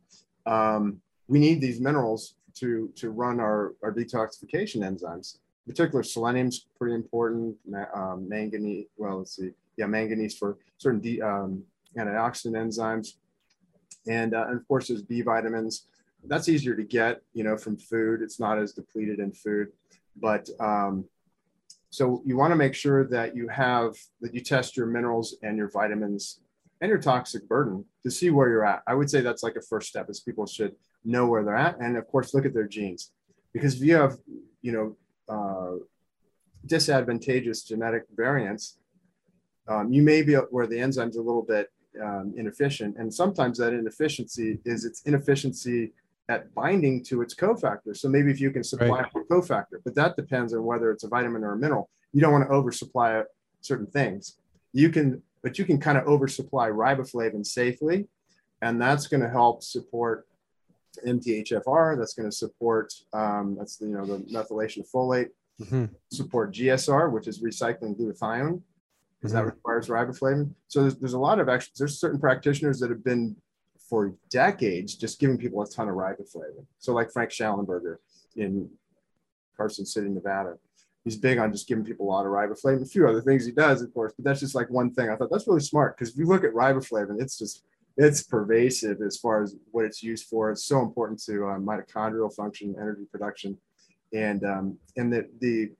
um, we need these minerals to, to run our, our detoxification enzymes particular selenium's pretty important. Um, manganese, well, let's see, yeah, manganese for certain de, um, antioxidant enzymes, and, uh, and of course there's B vitamins. That's easier to get, you know, from food. It's not as depleted in food, but um, so you want to make sure that you have that you test your minerals and your vitamins and your toxic burden to see where you're at. I would say that's like a first step is people should know where they're at and of course look at their genes because if you have you know uh, disadvantageous genetic variants, um, you may be where the enzyme's a little bit um, inefficient. And sometimes that inefficiency is its inefficiency at binding to its cofactor. So maybe if you can supply right. a cofactor, but that depends on whether it's a vitamin or a mineral. You don't want to oversupply certain things. You can, but you can kind of oversupply riboflavin safely, and that's going to help support MTHFR. That's going to support um, that's the, you know the methylation of folate. Mm-hmm. Support GSR, which is recycling glutathione, because mm-hmm. that requires riboflavin. So there's, there's a lot of actually there's certain practitioners that have been for decades just giving people a ton of riboflavin. So like Frank Shallenberger in Carson City, Nevada. He's big on just giving people a lot of riboflavin. A few other things he does, of course, but that's just like one thing. I thought that's really smart because if you look at riboflavin, it's just it's pervasive as far as what it's used for. It's so important to uh, mitochondrial function, energy production, and um, and the the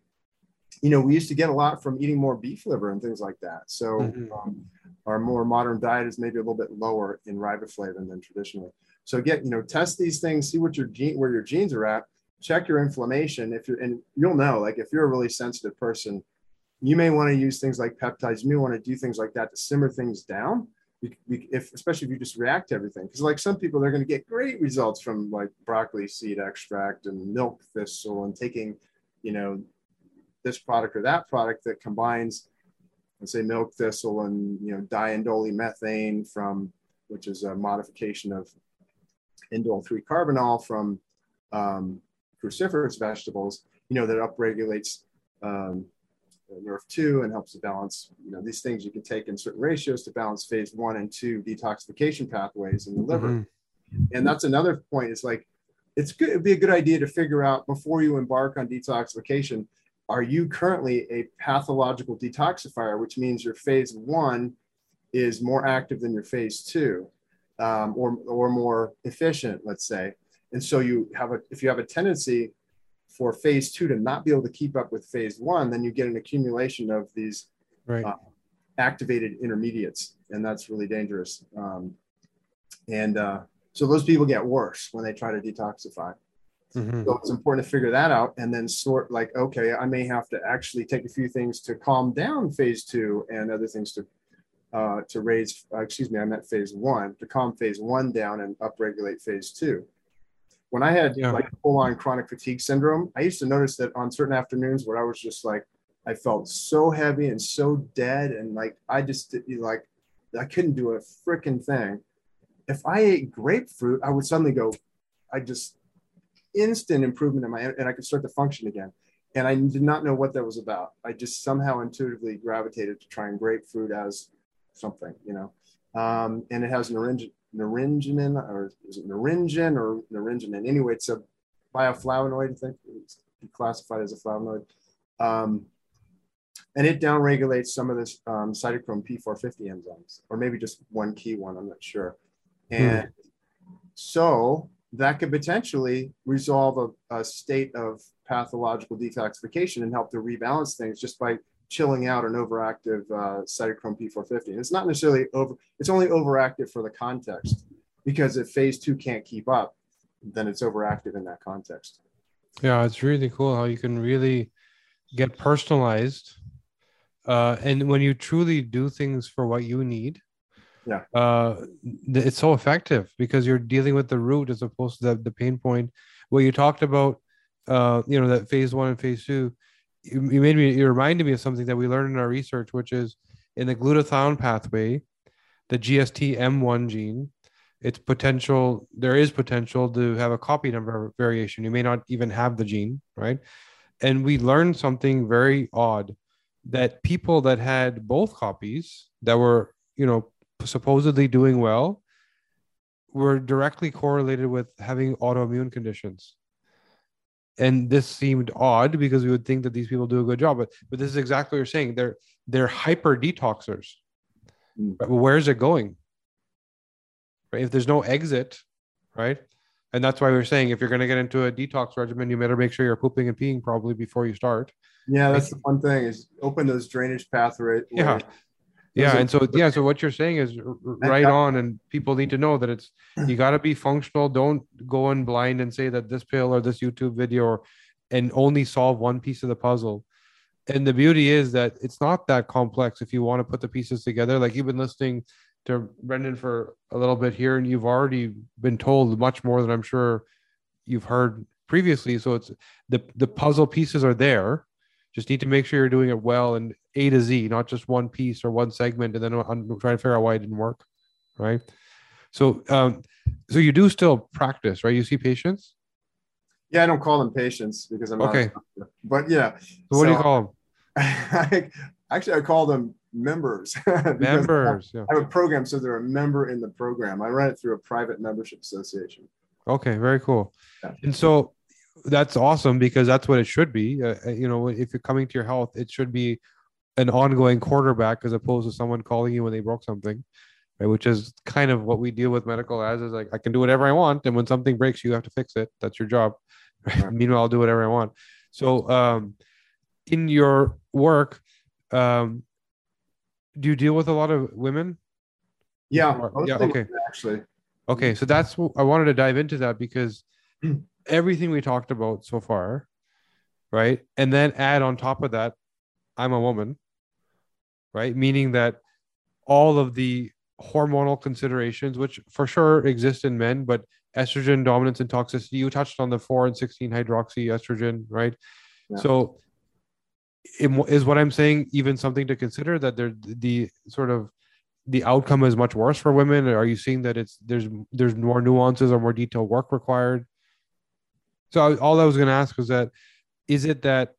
you know we used to get a lot from eating more beef liver and things like that. So mm-hmm. um, our more modern diet is maybe a little bit lower in riboflavin than traditionally. So get you know test these things, see what your gene where your genes are at, check your inflammation. If you're and you'll know like if you're a really sensitive person, you may want to use things like peptides. You may want to do things like that to simmer things down if especially if you just react to everything because like some people they're going to get great results from like broccoli seed extract and milk thistle and taking you know this product or that product that combines say milk thistle and you know diindolylmethane from which is a modification of indole 3 carbinol from um, cruciferous vegetables you know that upregulates um, NRF2 and helps to balance, you know, these things you can take in certain ratios to balance phase one and two detoxification pathways in the liver. Mm-hmm. And that's another point. It's like, it's good, it'd be a good idea to figure out before you embark on detoxification, are you currently a pathological detoxifier, which means your phase one is more active than your phase two um, or, or more efficient, let's say. and so you have a if you have a tendency for phase two to not be able to keep up with phase one, then you get an accumulation of these right. uh, activated intermediates, and that's really dangerous. Um, and uh, so those people get worse when they try to detoxify. Mm-hmm. So it's important to figure that out and then sort like, okay, I may have to actually take a few things to calm down phase two and other things to uh, to raise, uh, excuse me, I meant phase one, to calm phase one down and upregulate phase two. When I had yeah. like full on chronic fatigue syndrome, I used to notice that on certain afternoons where I was just like, I felt so heavy and so dead. And like, I just like, I couldn't do a freaking thing. If I ate grapefruit, I would suddenly go, I just instant improvement in my, and I could start to function again. And I did not know what that was about. I just somehow intuitively gravitated to trying grapefruit as something, you know. Um, and it has naringin, or is it naringin or naringin? Anyway, it's a bioflavonoid, I think it's classified as a flavonoid. Um, and it downregulates some of this um, cytochrome P450 enzymes, or maybe just one key one, I'm not sure. And hmm. so that could potentially resolve a, a, state of pathological detoxification and help to rebalance things just by chilling out an overactive uh, cytochrome P450. And it's not necessarily over, it's only overactive for the context because if phase two can't keep up, then it's overactive in that context. Yeah, it's really cool how you can really get personalized. Uh, and when you truly do things for what you need, yeah, uh, it's so effective because you're dealing with the root as opposed to the, the pain point. What you talked about, uh, you know, that phase one and phase two, you, made me you reminded me of something that we learned in our research which is in the glutathione pathway the gst m1 gene it's potential there is potential to have a copy number variation. You may not even have the gene right? And we learned something very odd that people that had both copies that were you know supposedly doing well were directly correlated with having autoimmune conditions. And this seemed odd because we would think that these people do a good job but but this is exactly what you're saying. They're they're hyper detoxers. Mm. where's it going? Right? If there's no exit right? And that's why we're saying if you're going to get into a detox regimen you better make sure you're pooping and peeing probably before you start. Yeah that's the one thing is open those drainage pathways yeah yeah and so yeah so what you're saying is right on and people need to know that it's you got to be functional. Don't go in blind and say that this pill or this youtube video or, and only solve one piece of the puzzle. And the beauty is that it's not that complex if you want to put the pieces together. Like you've been listening to brendan for a little bit here and you've already been told much more than i'm sure you've heard previously. So it's the the puzzle pieces are there just need to make sure you're doing it well and A to Z, not just one piece or one segment, and then I'm trying to figure out why it didn't work, right? So, um, so you do still practice, right? You see patients. Yeah, I don't call them patients because I'm okay. Not, but yeah. So what so, do you call them? I, actually, I call them members. members. I have, yeah. I have a program, so they're a member in the program. I run it through a private membership association. Okay, very cool. Yeah. And so that's awesome because that's what it should be. Uh, uh, you know, if you're coming to your health, it should be an ongoing quarterback as opposed to someone calling you when they broke something, right? Which is kind of what we deal with medical as is like I can do whatever I want, and when something breaks, you have to fix it. That's your job. Right? Meanwhile, I'll do whatever I want. So, um, in your work, um, do you deal with a lot of women? Yeah. Yeah. Okay. Actually. Okay, so that's I wanted to dive into that because everything we talked about so far, right? And then add on top of that, I'm a woman, right? Meaning that all of the hormonal considerations, which for sure exist in men, but estrogen dominance and toxicity, you touched on the 4 and 16 hydroxy estrogen, right? Yeah. So is what I'm saying even something to consider that there the sort of the outcome is much worse for women? Are you seeing that it's there's there's more nuances or more detailed work required? So all I was going to ask was that is it that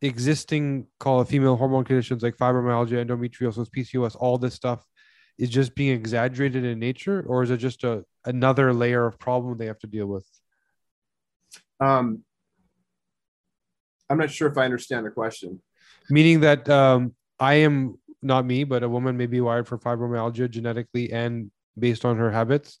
existing call it female hormone conditions like fibromyalgia, endometriosis, PCOS, all this stuff is just being exaggerated in nature, or is it just a another layer of problem they have to deal with? Um, I'm not sure if I understand the question. Meaning that um, I am not me, but a woman may be wired for fibromyalgia genetically and based on her habits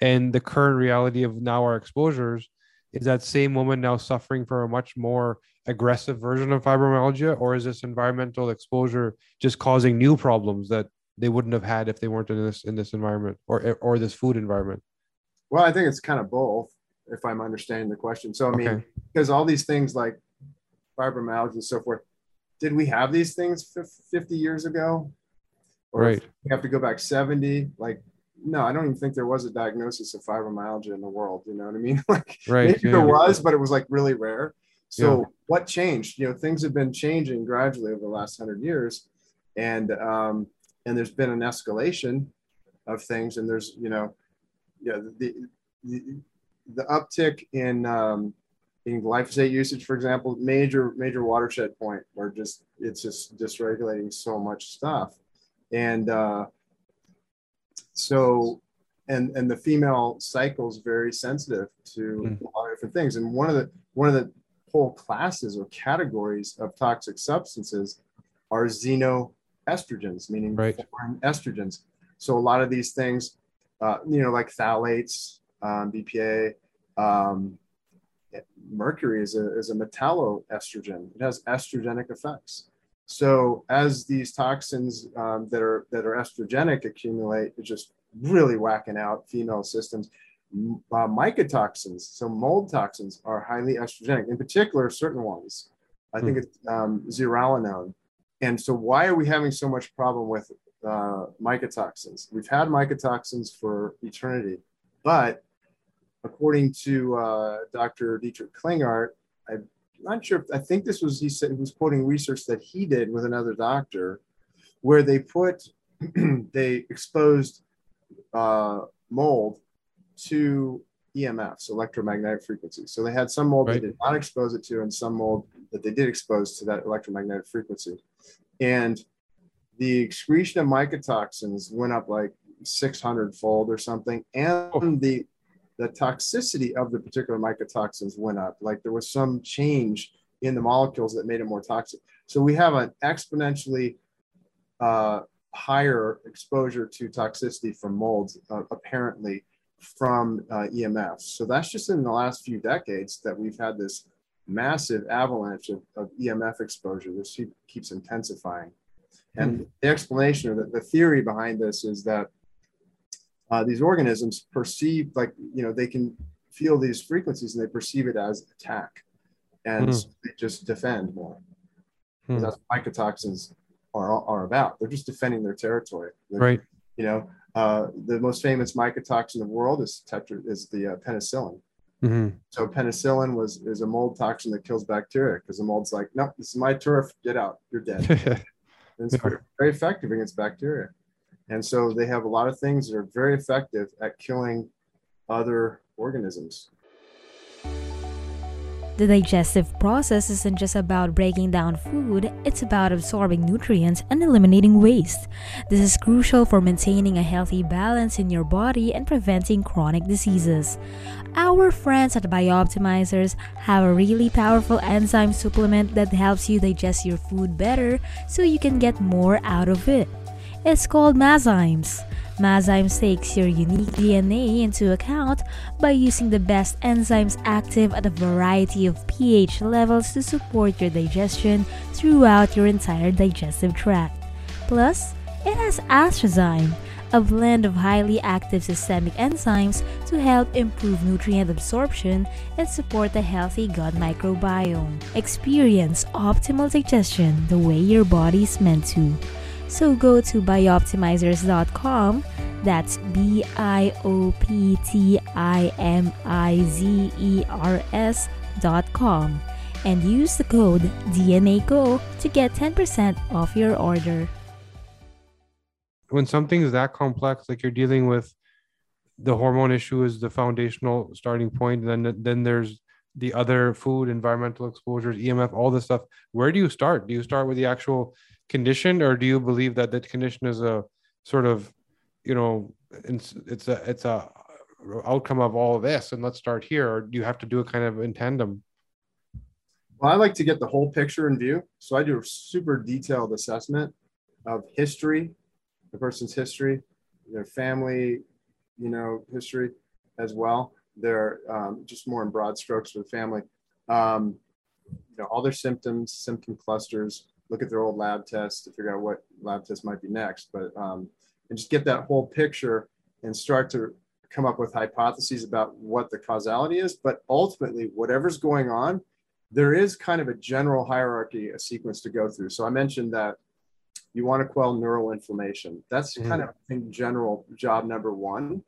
and the current reality of now our exposures is that same woman now suffering from a much more aggressive version of fibromyalgia or is this environmental exposure just causing new problems that they wouldn't have had if they weren't in this in this environment or or this food environment? Well i think it's kind of both if i'm understanding the question. So i mean okay. because all these things like fibromyalgia and so forth did we have these things 50 years ago? Or right. we have to go back 70 like no, I don't even think there was a diagnosis of fibromyalgia in the world. You know what I mean? like right, maybe yeah. there was, but it was like really rare. So yeah. what changed? You know, things have been changing gradually over the last hundred years, and um, and there's been an escalation of things, and there's you know, yeah, the the, the uptick in um, in glyphosate usage, for example, major major watershed point where just it's just dysregulating so much stuff, and uh, so and and the female cycle is very sensitive to mm. a lot of different things and one of the one of the whole classes or categories of toxic substances are xenoestrogens meaning right. foreign estrogens so a lot of these things uh, you know like phthalates um, bpa um, mercury is a, is a metalloestrogen it has estrogenic effects so as these toxins um, that are that are estrogenic accumulate, it's just really whacking out female systems. Uh, mycotoxins, so mold toxins, are highly estrogenic. In particular, certain ones. I think hmm. it's um, zearalenone. And so, why are we having so much problem with uh, mycotoxins? We've had mycotoxins for eternity, but according to uh, Dr. Dietrich Klinghardt, I not sure. If, I think this was he said he was quoting research that he did with another doctor, where they put they exposed uh, mold to EMFs, electromagnetic frequencies. So they had some mold right. they did not expose it to, and some mold that they did expose to that electromagnetic frequency. And the excretion of mycotoxins went up like 600 fold or something, and oh. the the toxicity of the particular mycotoxins went up. Like there was some change in the molecules that made it more toxic. So we have an exponentially uh, higher exposure to toxicity from molds, uh, apparently from uh, EMFs. So that's just in the last few decades that we've had this massive avalanche of, of EMF exposure. This keeps intensifying. And hmm. the explanation or the, the theory behind this is that uh, these organisms perceive like you know they can feel these frequencies and they perceive it as attack and mm. they just defend more. Mm. that's what mycotoxins are, are about. They're just defending their territory. They're, right. you know uh, the most famous mycotoxin in the world is tetra is the uh, penicillin. Mm-hmm. so penicillin was is a mold toxin that kills bacteria because the mold's like no this is my turf. Get out. You're dead. And it's very, very effective against bacteria and so they have a lot of things that are very effective at killing other organisms. The digestive process isn't just about breaking down food, it's about absorbing nutrients and eliminating waste. This is crucial for maintaining a healthy balance in your body and preventing chronic diseases. Our friends at Bioptimizers have a really powerful enzyme supplement that helps you digest your food better so you can get more out of it. It's called MassZymes. MassZymes takes your unique DNA into account by using the best enzymes active at a variety of pH levels to support your digestion throughout your entire digestive tract. Plus, it has AstraZyme, a blend of highly active systemic enzymes to help improve nutrient absorption and support a healthy gut microbiome. Experience optimal digestion the way your body is meant to. So go to bioptimizers.com. That's B I O P T I M I Z E R S.com and use the code DNAGO to get 10% off your order. When something is that complex, like you're dealing with the hormone issue is the foundational starting point, and then then there's the other food, environmental exposures, EMF, all this stuff. Where do you start? Do you start with the actual condition, or do you believe that that condition is a sort of, you know, it's, it's a it's a outcome of all of this, and let's start here, or do you have to do it kind of in tandem? Well, I like to get the whole picture in view, so I do a super detailed assessment of history, the person's history, their family, you know, history, as well. They're um, just more in broad strokes for the family. Um, you know, all their symptoms, symptom clusters, look at their old lab tests to figure out what lab test might be next. But um, and just get that whole picture and start to come up with hypotheses about what the causality is. But ultimately, whatever's going on, there is kind of a general hierarchy, a sequence to go through. So I mentioned that you want to quell neural inflammation. That's mm-hmm. kind of in general job number one.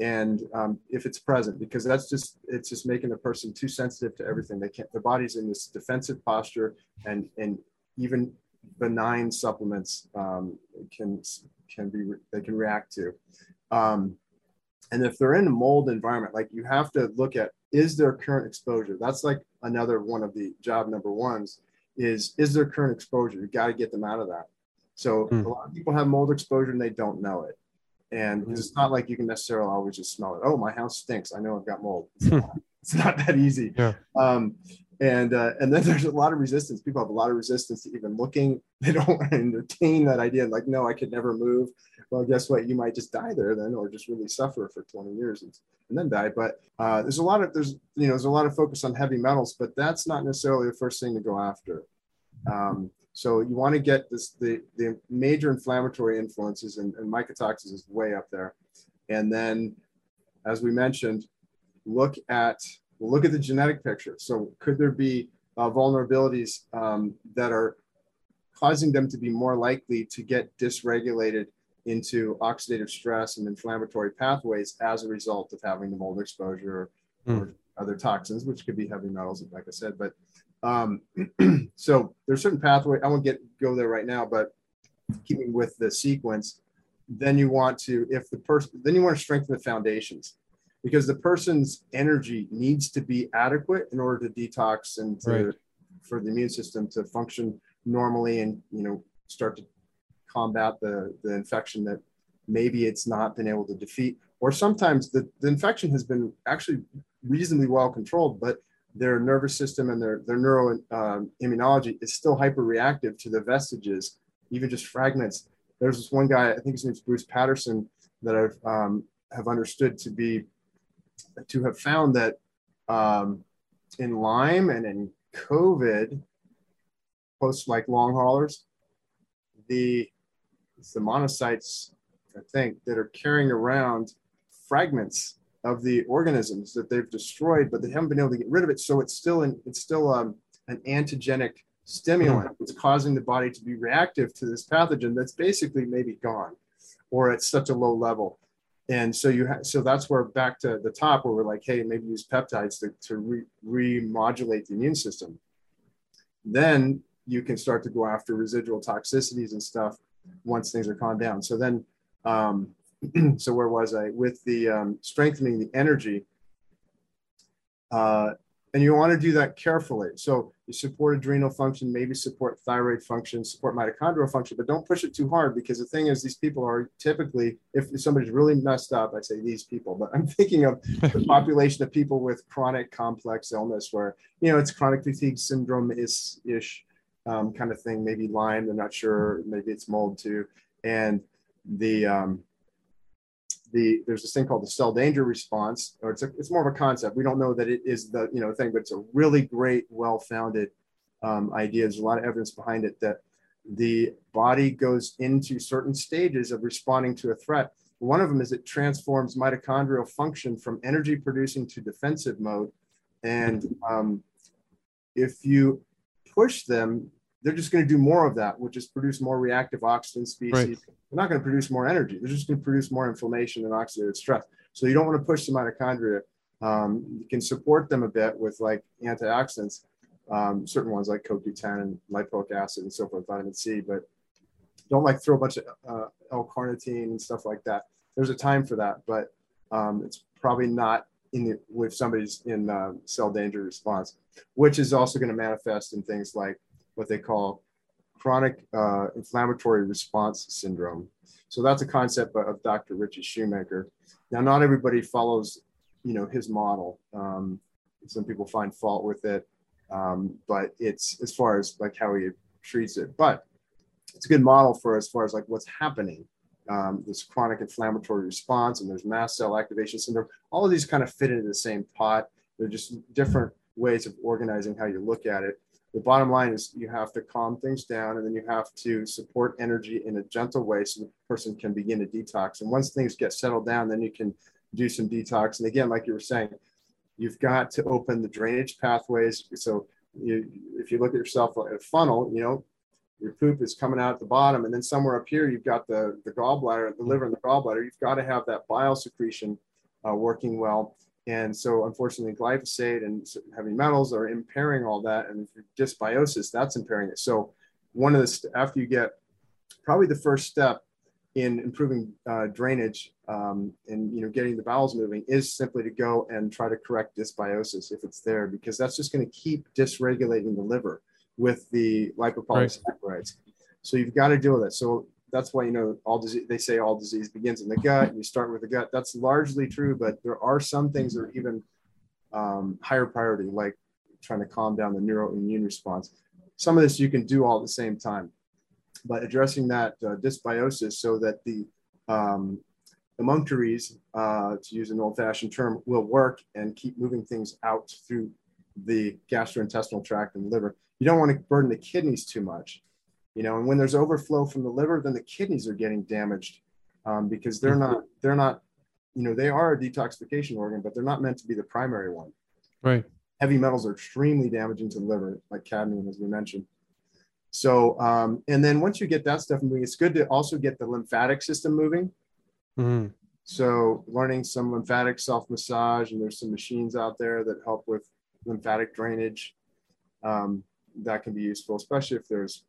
And um, if it's present, because that's just it's just making the person too sensitive to everything. They can't. The body's in this defensive posture, and and even benign supplements um, can can be they can react to. Um, and if they're in a mold environment, like you have to look at is their current exposure. That's like another one of the job number ones is is their current exposure. You got to get them out of that. So mm. a lot of people have mold exposure and they don't know it. And mm. it's not like you can necessarily always just smell it. Oh, my house stinks. I know I've got mold. It's, not, it's not, that easy. Yeah. Um, and uh, and then there's a lot of resistance. People have a lot of resistance to even looking. They don't want to entertain that idea. Like, no, I could never move. Well, guess what? You might just die there then, or just really suffer for 20 years and, and then die. But uh, there's a lot of there's you know there's a lot of focus on heavy metals, but that's not necessarily the first thing to go after. Um, so you want to get this the the major inflammatory influences, and, and mycotoxins is way up there. And then, as we mentioned, look at We'll look at the genetic picture. So could there be uh, vulnerabilities um, that are causing them to be more likely to get dysregulated into oxidative stress and inflammatory pathways as a result of having the mold exposure mm. or other toxins, which could be heavy metals, like I said. But um, so there's certain pathway. I won't get go there right now, but keeping with the sequence, then you want to, if the person, then you want to strengthen the foundations because the person's energy needs to be adequate in order to detox and to, right. for the immune system to function normally and you know start to combat the the infection that maybe it's not been able to defeat or sometimes the, the infection has been actually reasonably well controlled but their nervous system and their their neuro um, immunology is still hyper reactive to the vestiges even just fragments there's this one guy i think his name's bruce patterson that i've um, have understood to be to have found that um, in Lyme and in COVID, post like long haulers, the the monocytes, I think, that are carrying around fragments of the organisms that they've destroyed, but they haven't been able to get rid of it. So it's still an it's still um, an antigenic stimulant. It's causing the body to be reactive to this pathogen that's basically maybe gone, or at such a low level and so you have so that's where back to the top where we're like hey maybe use peptides to, to re- remodulate the immune system. Then you can start to go after residual toxicities and stuff once things are calmed down. So then um, so where was i? With the um, strengthening the energy uh, and you want to do that carefully. So you support adrenal function, maybe support thyroid function, support mitochondrial function, but don't push it too hard because the thing is, these people are typically, if somebody's really messed up, I say these people, but I'm thinking of the population of people with chronic complex illness where, you know, it's chronic fatigue syndrome is ish um, kind of thing, maybe Lyme, they're not sure, maybe it's mold too. And the, um, the there's this thing called the cell danger response, or it's a, it's more of a concept. We don't know that it is the you know thing, but it's a really great, well-founded um, idea. There's a lot of evidence behind it that the body goes into certain stages of responding to a threat. One of them is it transforms mitochondrial function from energy producing to defensive mode, and um, if you push them they're just going to do more of that, which is produce more reactive oxygen species. Right. They're not going to produce more energy. They're just going to produce more inflammation and oxidative stress. So you don't want to push the mitochondria. Um, you can support them a bit with like antioxidants, um, certain ones like CoQ10 and lipoic acid and so forth, vitamin C, but don't like throw a bunch of uh, L-carnitine and stuff like that. There's a time for that, but um, it's probably not in the, with somebody's in uh, cell danger response, which is also going to manifest in things like what they call chronic uh, inflammatory response syndrome. So that's a concept of Dr. Richard Shoemaker. Now, not everybody follows, you know, his model. Um, some people find fault with it, um, but it's as far as like how he treats it. But it's a good model for as far as like what's happening um, this chronic inflammatory response, and there's mast cell activation syndrome. All of these kind of fit into the same pot. They're just different ways of organizing how you look at it. The bottom line is you have to calm things down and then you have to support energy in a gentle way so the person can begin to detox. And once things get settled down, then you can do some detox. And again, like you were saying, you've got to open the drainage pathways. So you, if you look at yourself like a funnel, you know, your poop is coming out at the bottom, and then somewhere up here you've got the the gallbladder, the liver, and the gallbladder. You've got to have that bile secretion uh, working well. And so, unfortunately, glyphosate and heavy metals are impairing all that. And dysbiosis, that's impairing it. So, one of the after you get probably the first step in improving uh, drainage um, and you know getting the bowels moving is simply to go and try to correct dysbiosis if it's there because that's just going to keep dysregulating the liver with the lipopolysaccharides. Right. So you've got to deal with it. So that's why you know all disease. They say all disease begins in the gut. You start with the gut. That's largely true, but there are some things that are even um, higher priority, like trying to calm down the neuroimmune response. Some of this you can do all at the same time but addressing that uh, dysbiosis so that the um, emunctories, uh, to use an old-fashioned term, will work and keep moving things out through the gastrointestinal tract and liver. You don't want to burden the kidneys too much, you know. And when there's overflow from the liver, then the kidneys are getting damaged um, because they're not they're not, you know, they are a detoxification organ, but they're not meant to be the primary one. Right. Heavy metals are extremely damaging to the liver, like cadmium, as we mentioned. So, um, and then once you get that stuff moving, it's good to also get the lymphatic system moving. Mm-hmm. So, learning some lymphatic self massage, and there's some machines out there that help with lymphatic drainage. Um, that can be useful, especially if there's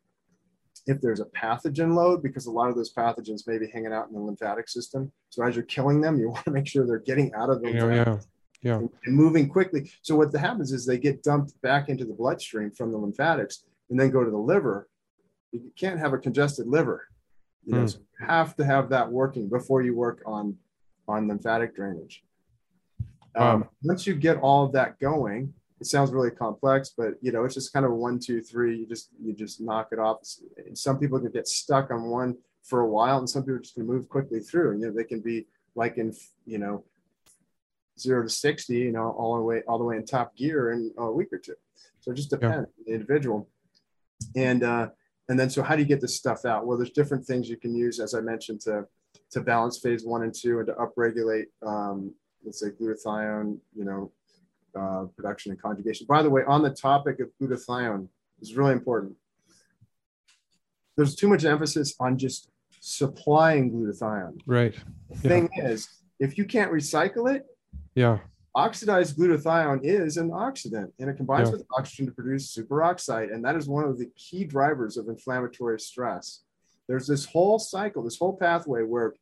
if there's a pathogen load, because a lot of those pathogens may be hanging out in the lymphatic system. So as you're killing them, you want to make sure they're getting out of the yeah, yeah, yeah. And, and moving quickly. So what happens is they get dumped back into the bloodstream from the lymphatics, and then go to the liver, you can't have a congested liver. You know, mm. so you have to have that working before you work on on lymphatic drainage. Um, Once you get all of that going, it sounds really complex, but you know, it's just kind of one, two, three. You just you just knock it off. Some people can get stuck on one for a while, and some people just can move quickly through. And You know, they can be like in you know zero to sixty, you know, all the way all the way in top gear in a week or two. So it just depends yeah. the individual and uh, and then so how do you get this stuff out well there's different things you can use as i mentioned to to balance phase one and two and to upregulate um, let's say glutathione you know uh, production and conjugation by the way on the topic of glutathione is really important there's too much emphasis on just supplying glutathione right the thing is if you can't recycle it yeah oxidized glutathione is an oxidant and it combines yeah. with oxygen to produce superoxide. And that is one of the key drivers of inflammatory stress. There's this whole cycle, this whole pathway where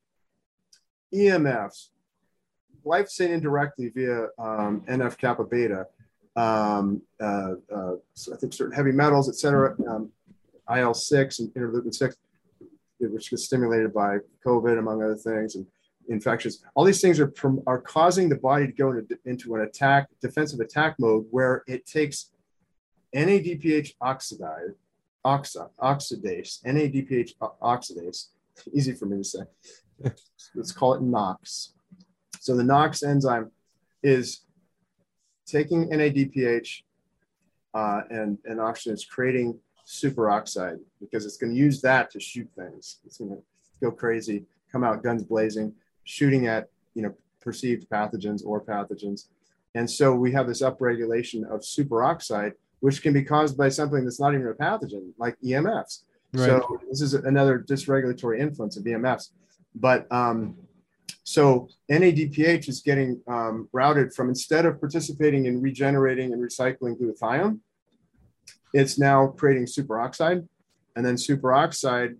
EMFs, glyphosate indirectly via um, NF kappa beta, um, uh, uh, so I think certain heavy metals, et cetera, um, IL 6 and interleukin 6, which gets stimulated by COVID, among other things. And infections. All these things are, are causing the body to go into, into an attack, defensive attack mode where it takes NADPH oxi, oxidase, NADPH oxidase, easy for me to say. Let's call it NOx. So the NOx enzyme is taking NADPH uh, and, and oxygen is creating superoxide because it's going to use that to shoot things. It's going to go crazy, come out guns blazing shooting at you know perceived pathogens or pathogens. And so we have this upregulation of superoxide, which can be caused by something that's not even a pathogen, like EMFs. Right. So this is another dysregulatory influence of EMFs. But um, so NADPH is getting um, routed from instead of participating in regenerating and recycling glutathione, it's now creating superoxide. And then superoxide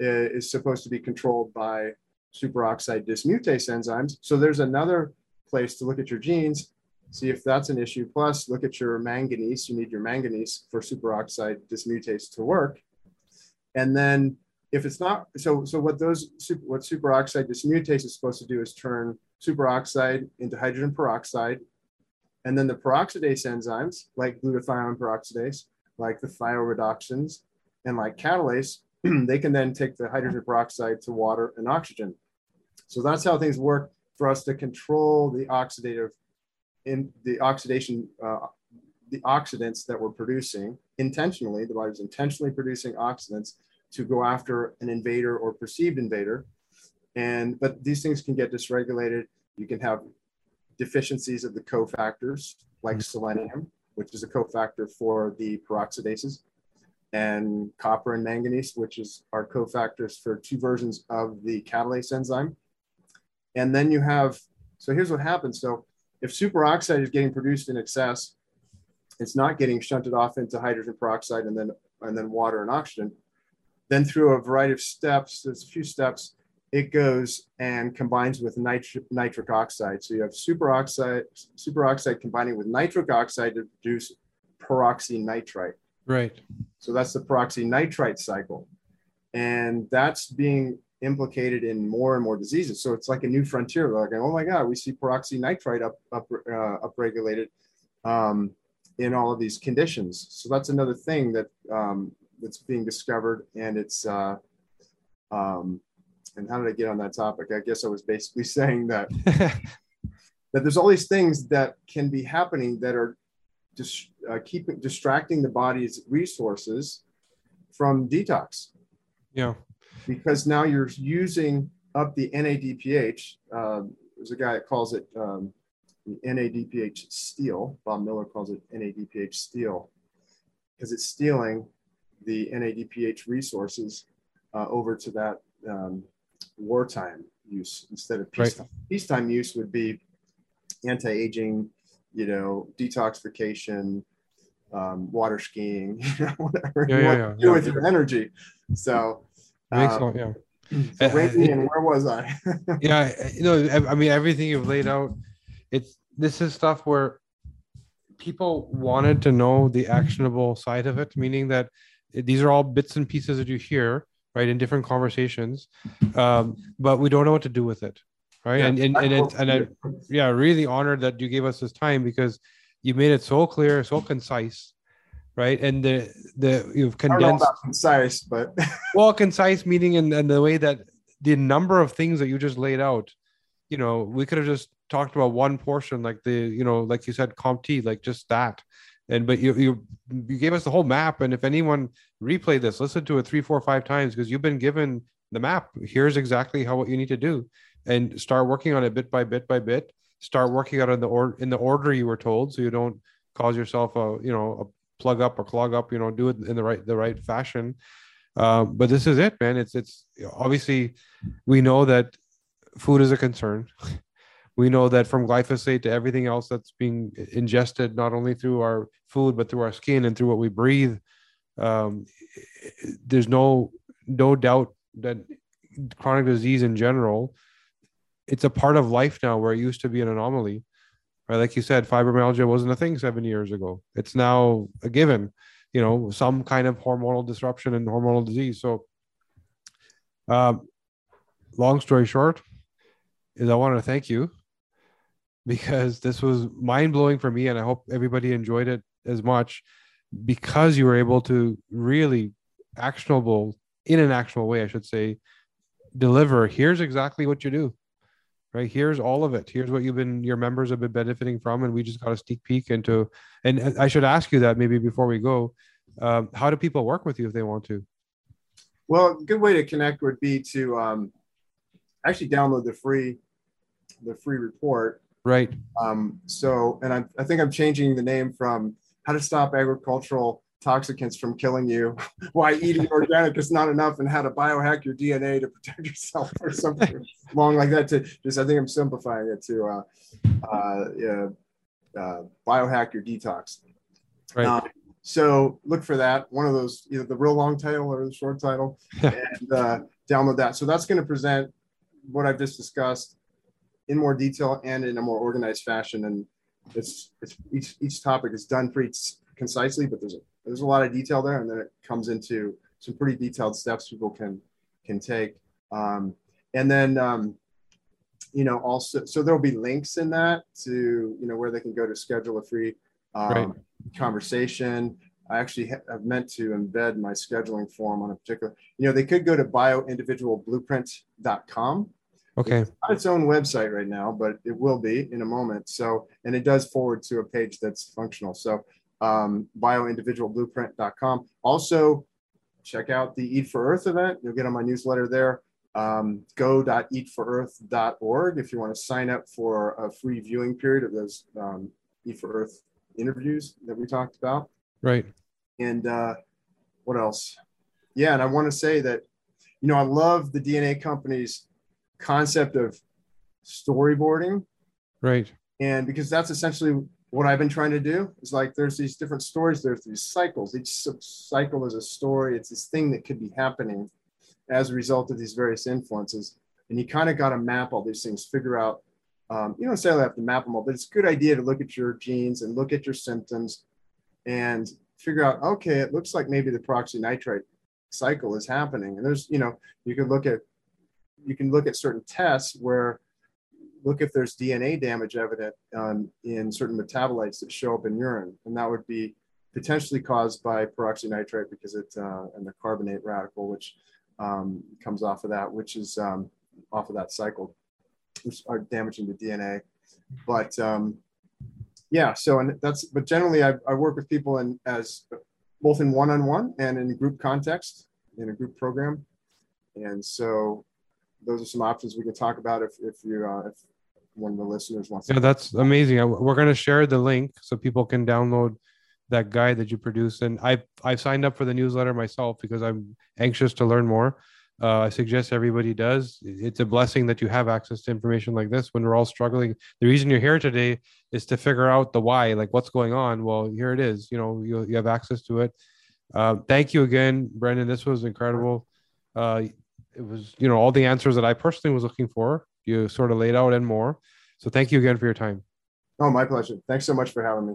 uh, is supposed to be controlled by superoxide dismutase enzymes. So there's another place to look at your genes, see if that's an issue. Plus, look at your manganese. You need your manganese for superoxide dismutase to work. And then if it's not, so so what those what superoxide dismutase is supposed to do is turn superoxide into hydrogen peroxide. And then the peroxidase enzymes, like glutathione peroxidase, like the thioredoxins, and like catalase, they can then take the hydrogen peroxide to water and oxygen. So that's how things work for us to control the oxidative in the oxidation, uh, the oxidants that we're producing intentionally. The body's intentionally producing oxidants to go after an invader or perceived invader. And but these things can get dysregulated. You can have deficiencies of the cofactors like mm-hmm. selenium, which is a cofactor for the peroxidases, and copper and manganese, which is are cofactors for two versions of the catalase enzyme. And then you have, so here's what happens. So if superoxide is getting produced in excess, it's not getting shunted off into hydrogen peroxide and then and then water and oxygen. Then through a variety of steps, there's a few steps, it goes and combines with nitric, nitric oxide. So you have superoxide, superoxide combining with nitric oxide to produce peroxynitrite. Right. So that's the peroxynitrite cycle. And that's being implicated in more and more diseases. So it's like a new frontier. Like, oh my God, we see peroxynitrite up, up uh, upregulated um, in all of these conditions. So that's another thing that um, that's being discovered, and it's uh, um, and how did I get on that topic? I guess I was basically saying that that there's all these things that can be happening that are just uh, keeping distracting the body's resources from detox. Yeah, because now you're using up the NADPH. Uh, there's a guy that calls it um, NADPH steal. Bob Miller calls it NADPH steal because it's stealing the NADPH resources uh, over to that um, wartime use instead of peacetime. Right. Peacetime use would be anti-aging, you know, detoxification, um, water skiing, you know, whatever yeah, you yeah, want to do with your energy. So, um, yeah. So and where was I? yeah, you know, I mean, everything you've laid out, it's this is stuff where people wanted to know the actionable side of it, meaning that these are all bits and pieces that you hear right in different conversations um, but we don't know what to do with it right? Yeah, and and and, it, and I, yeah really honored that you gave us this time because you made it so clear so concise right? And the the you've condensed concise but well concise meaning in, in the way that the number of things that you just laid out you know we could have just talked about one portion like the you know like you said COMT like just that and but you you you gave us the whole map. And if anyone replay this listen to it three four five times because you've been given the map. Here's exactly how what you need to do. And start working on it bit by bit by bit. Start working out in the or in the order you were told so you don't cause yourself a you know a plug up or clog up you know do it in the right the right fashion. Um, but this is it man. It's it's obviously we know that food is a concern we know that from glyphosate to everything else that's being ingested not only through our food but through our skin and through what we breathe um, there's no no doubt that chronic disease in general it's a part of life now where it used to be an anomaly right? Like you said fibromyalgia wasn't a thing seven years ago. It's now a given you know some kind of hormonal disruption and hormonal disease. So um, long story short is i want to thank you because this was mind blowing for me, and I hope everybody enjoyed it as much because you were able to really actionable in an actionable way, I should say, deliver. Here's exactly what you do. Right here's all of it. Here's what you've been your members have been benefiting from, and we just got a sneak peek into. And I should ask you that maybe before we go, um, how do people work with you if they want to? Well, a good way to connect would be to um, actually download the free the free report Right. Um, so, and I, I think I'm changing the name from How to Stop Agricultural Toxicants from Killing You, Why Eating Organic is Not Enough, and How to Biohack Your DNA to Protect Yourself, or something long like that. To just, I think I'm simplifying it to uh, uh, yeah, uh, Biohack Your Detox. Right. Um, so look for that. One of those, either the real long title or the short title, and uh, download that. So that's going to present what I've just discussed in more detail and in a more organized fashion. And it's, it's each, each topic is done pretty concisely, but there's a, there's a lot of detail there. And then it comes into some pretty detailed steps people can, can take. Um, and then, um, you know, also, so there'll be links in that to, you know, where they can go to schedule a free um, right. conversation. I actually have meant to embed my scheduling form on a particular, you know, they could go to bioindividualblueprint.com. Okay. It's not its own website right now, but it will be in a moment. So, and it does forward to a page that's functional. So, um, bioindividualblueprint.com. Also, check out the Eat for Earth event. You'll get on my newsletter there. Um, go.eatforearth.org if you want to sign up for a free viewing period of those um, Eat for Earth interviews that we talked about. Right. And uh, what else? Yeah, and I want to say that, you know, I love the DNA company's concept of storyboarding. Right. And because that's essentially what I've been trying to do is like there's these different stories, there's these cycles. Each cycle is a story, it's this thing that could be happening as a result of these various influences. And you kind of got to map all these things, figure out, um, you don't necessarily have to map them all, but it's a good idea to look at your genes and look at your symptoms and figure out, okay, it looks like maybe the peroxynitrite cycle is happening. And there's, you know, you could look at, you can look at certain tests where look if there's DNA damage evident um, in certain metabolites that show up in urine. And that would be potentially caused by peroxynitrite because it, uh, and the carbonate radical, which um, comes off of that, which is um, off of that cycle, which are damaging the DNA. But um, yeah, so and that's but generally I, I work with people in as both in one-on-one and in group context in a group program, and so those are some options we can talk about if if you uh, if one of the listeners wants. Yeah, that's amazing. We're going to share the link so people can download that guide that you produce. And I I signed up for the newsletter myself because I'm anxious to learn more. Uh, I suggest everybody does. It's a blessing that you have access to information like this when we're all struggling. The reason you're here today is to figure out the why, like what's going on. Well, here it is. You know, you, you have access to it. Uh, thank you again, Brendan. This was incredible. Uh, it was, you know, all the answers that I personally was looking for. You sort of laid out and more. So thank you again for your time. Oh, my pleasure. Thanks so much for having me.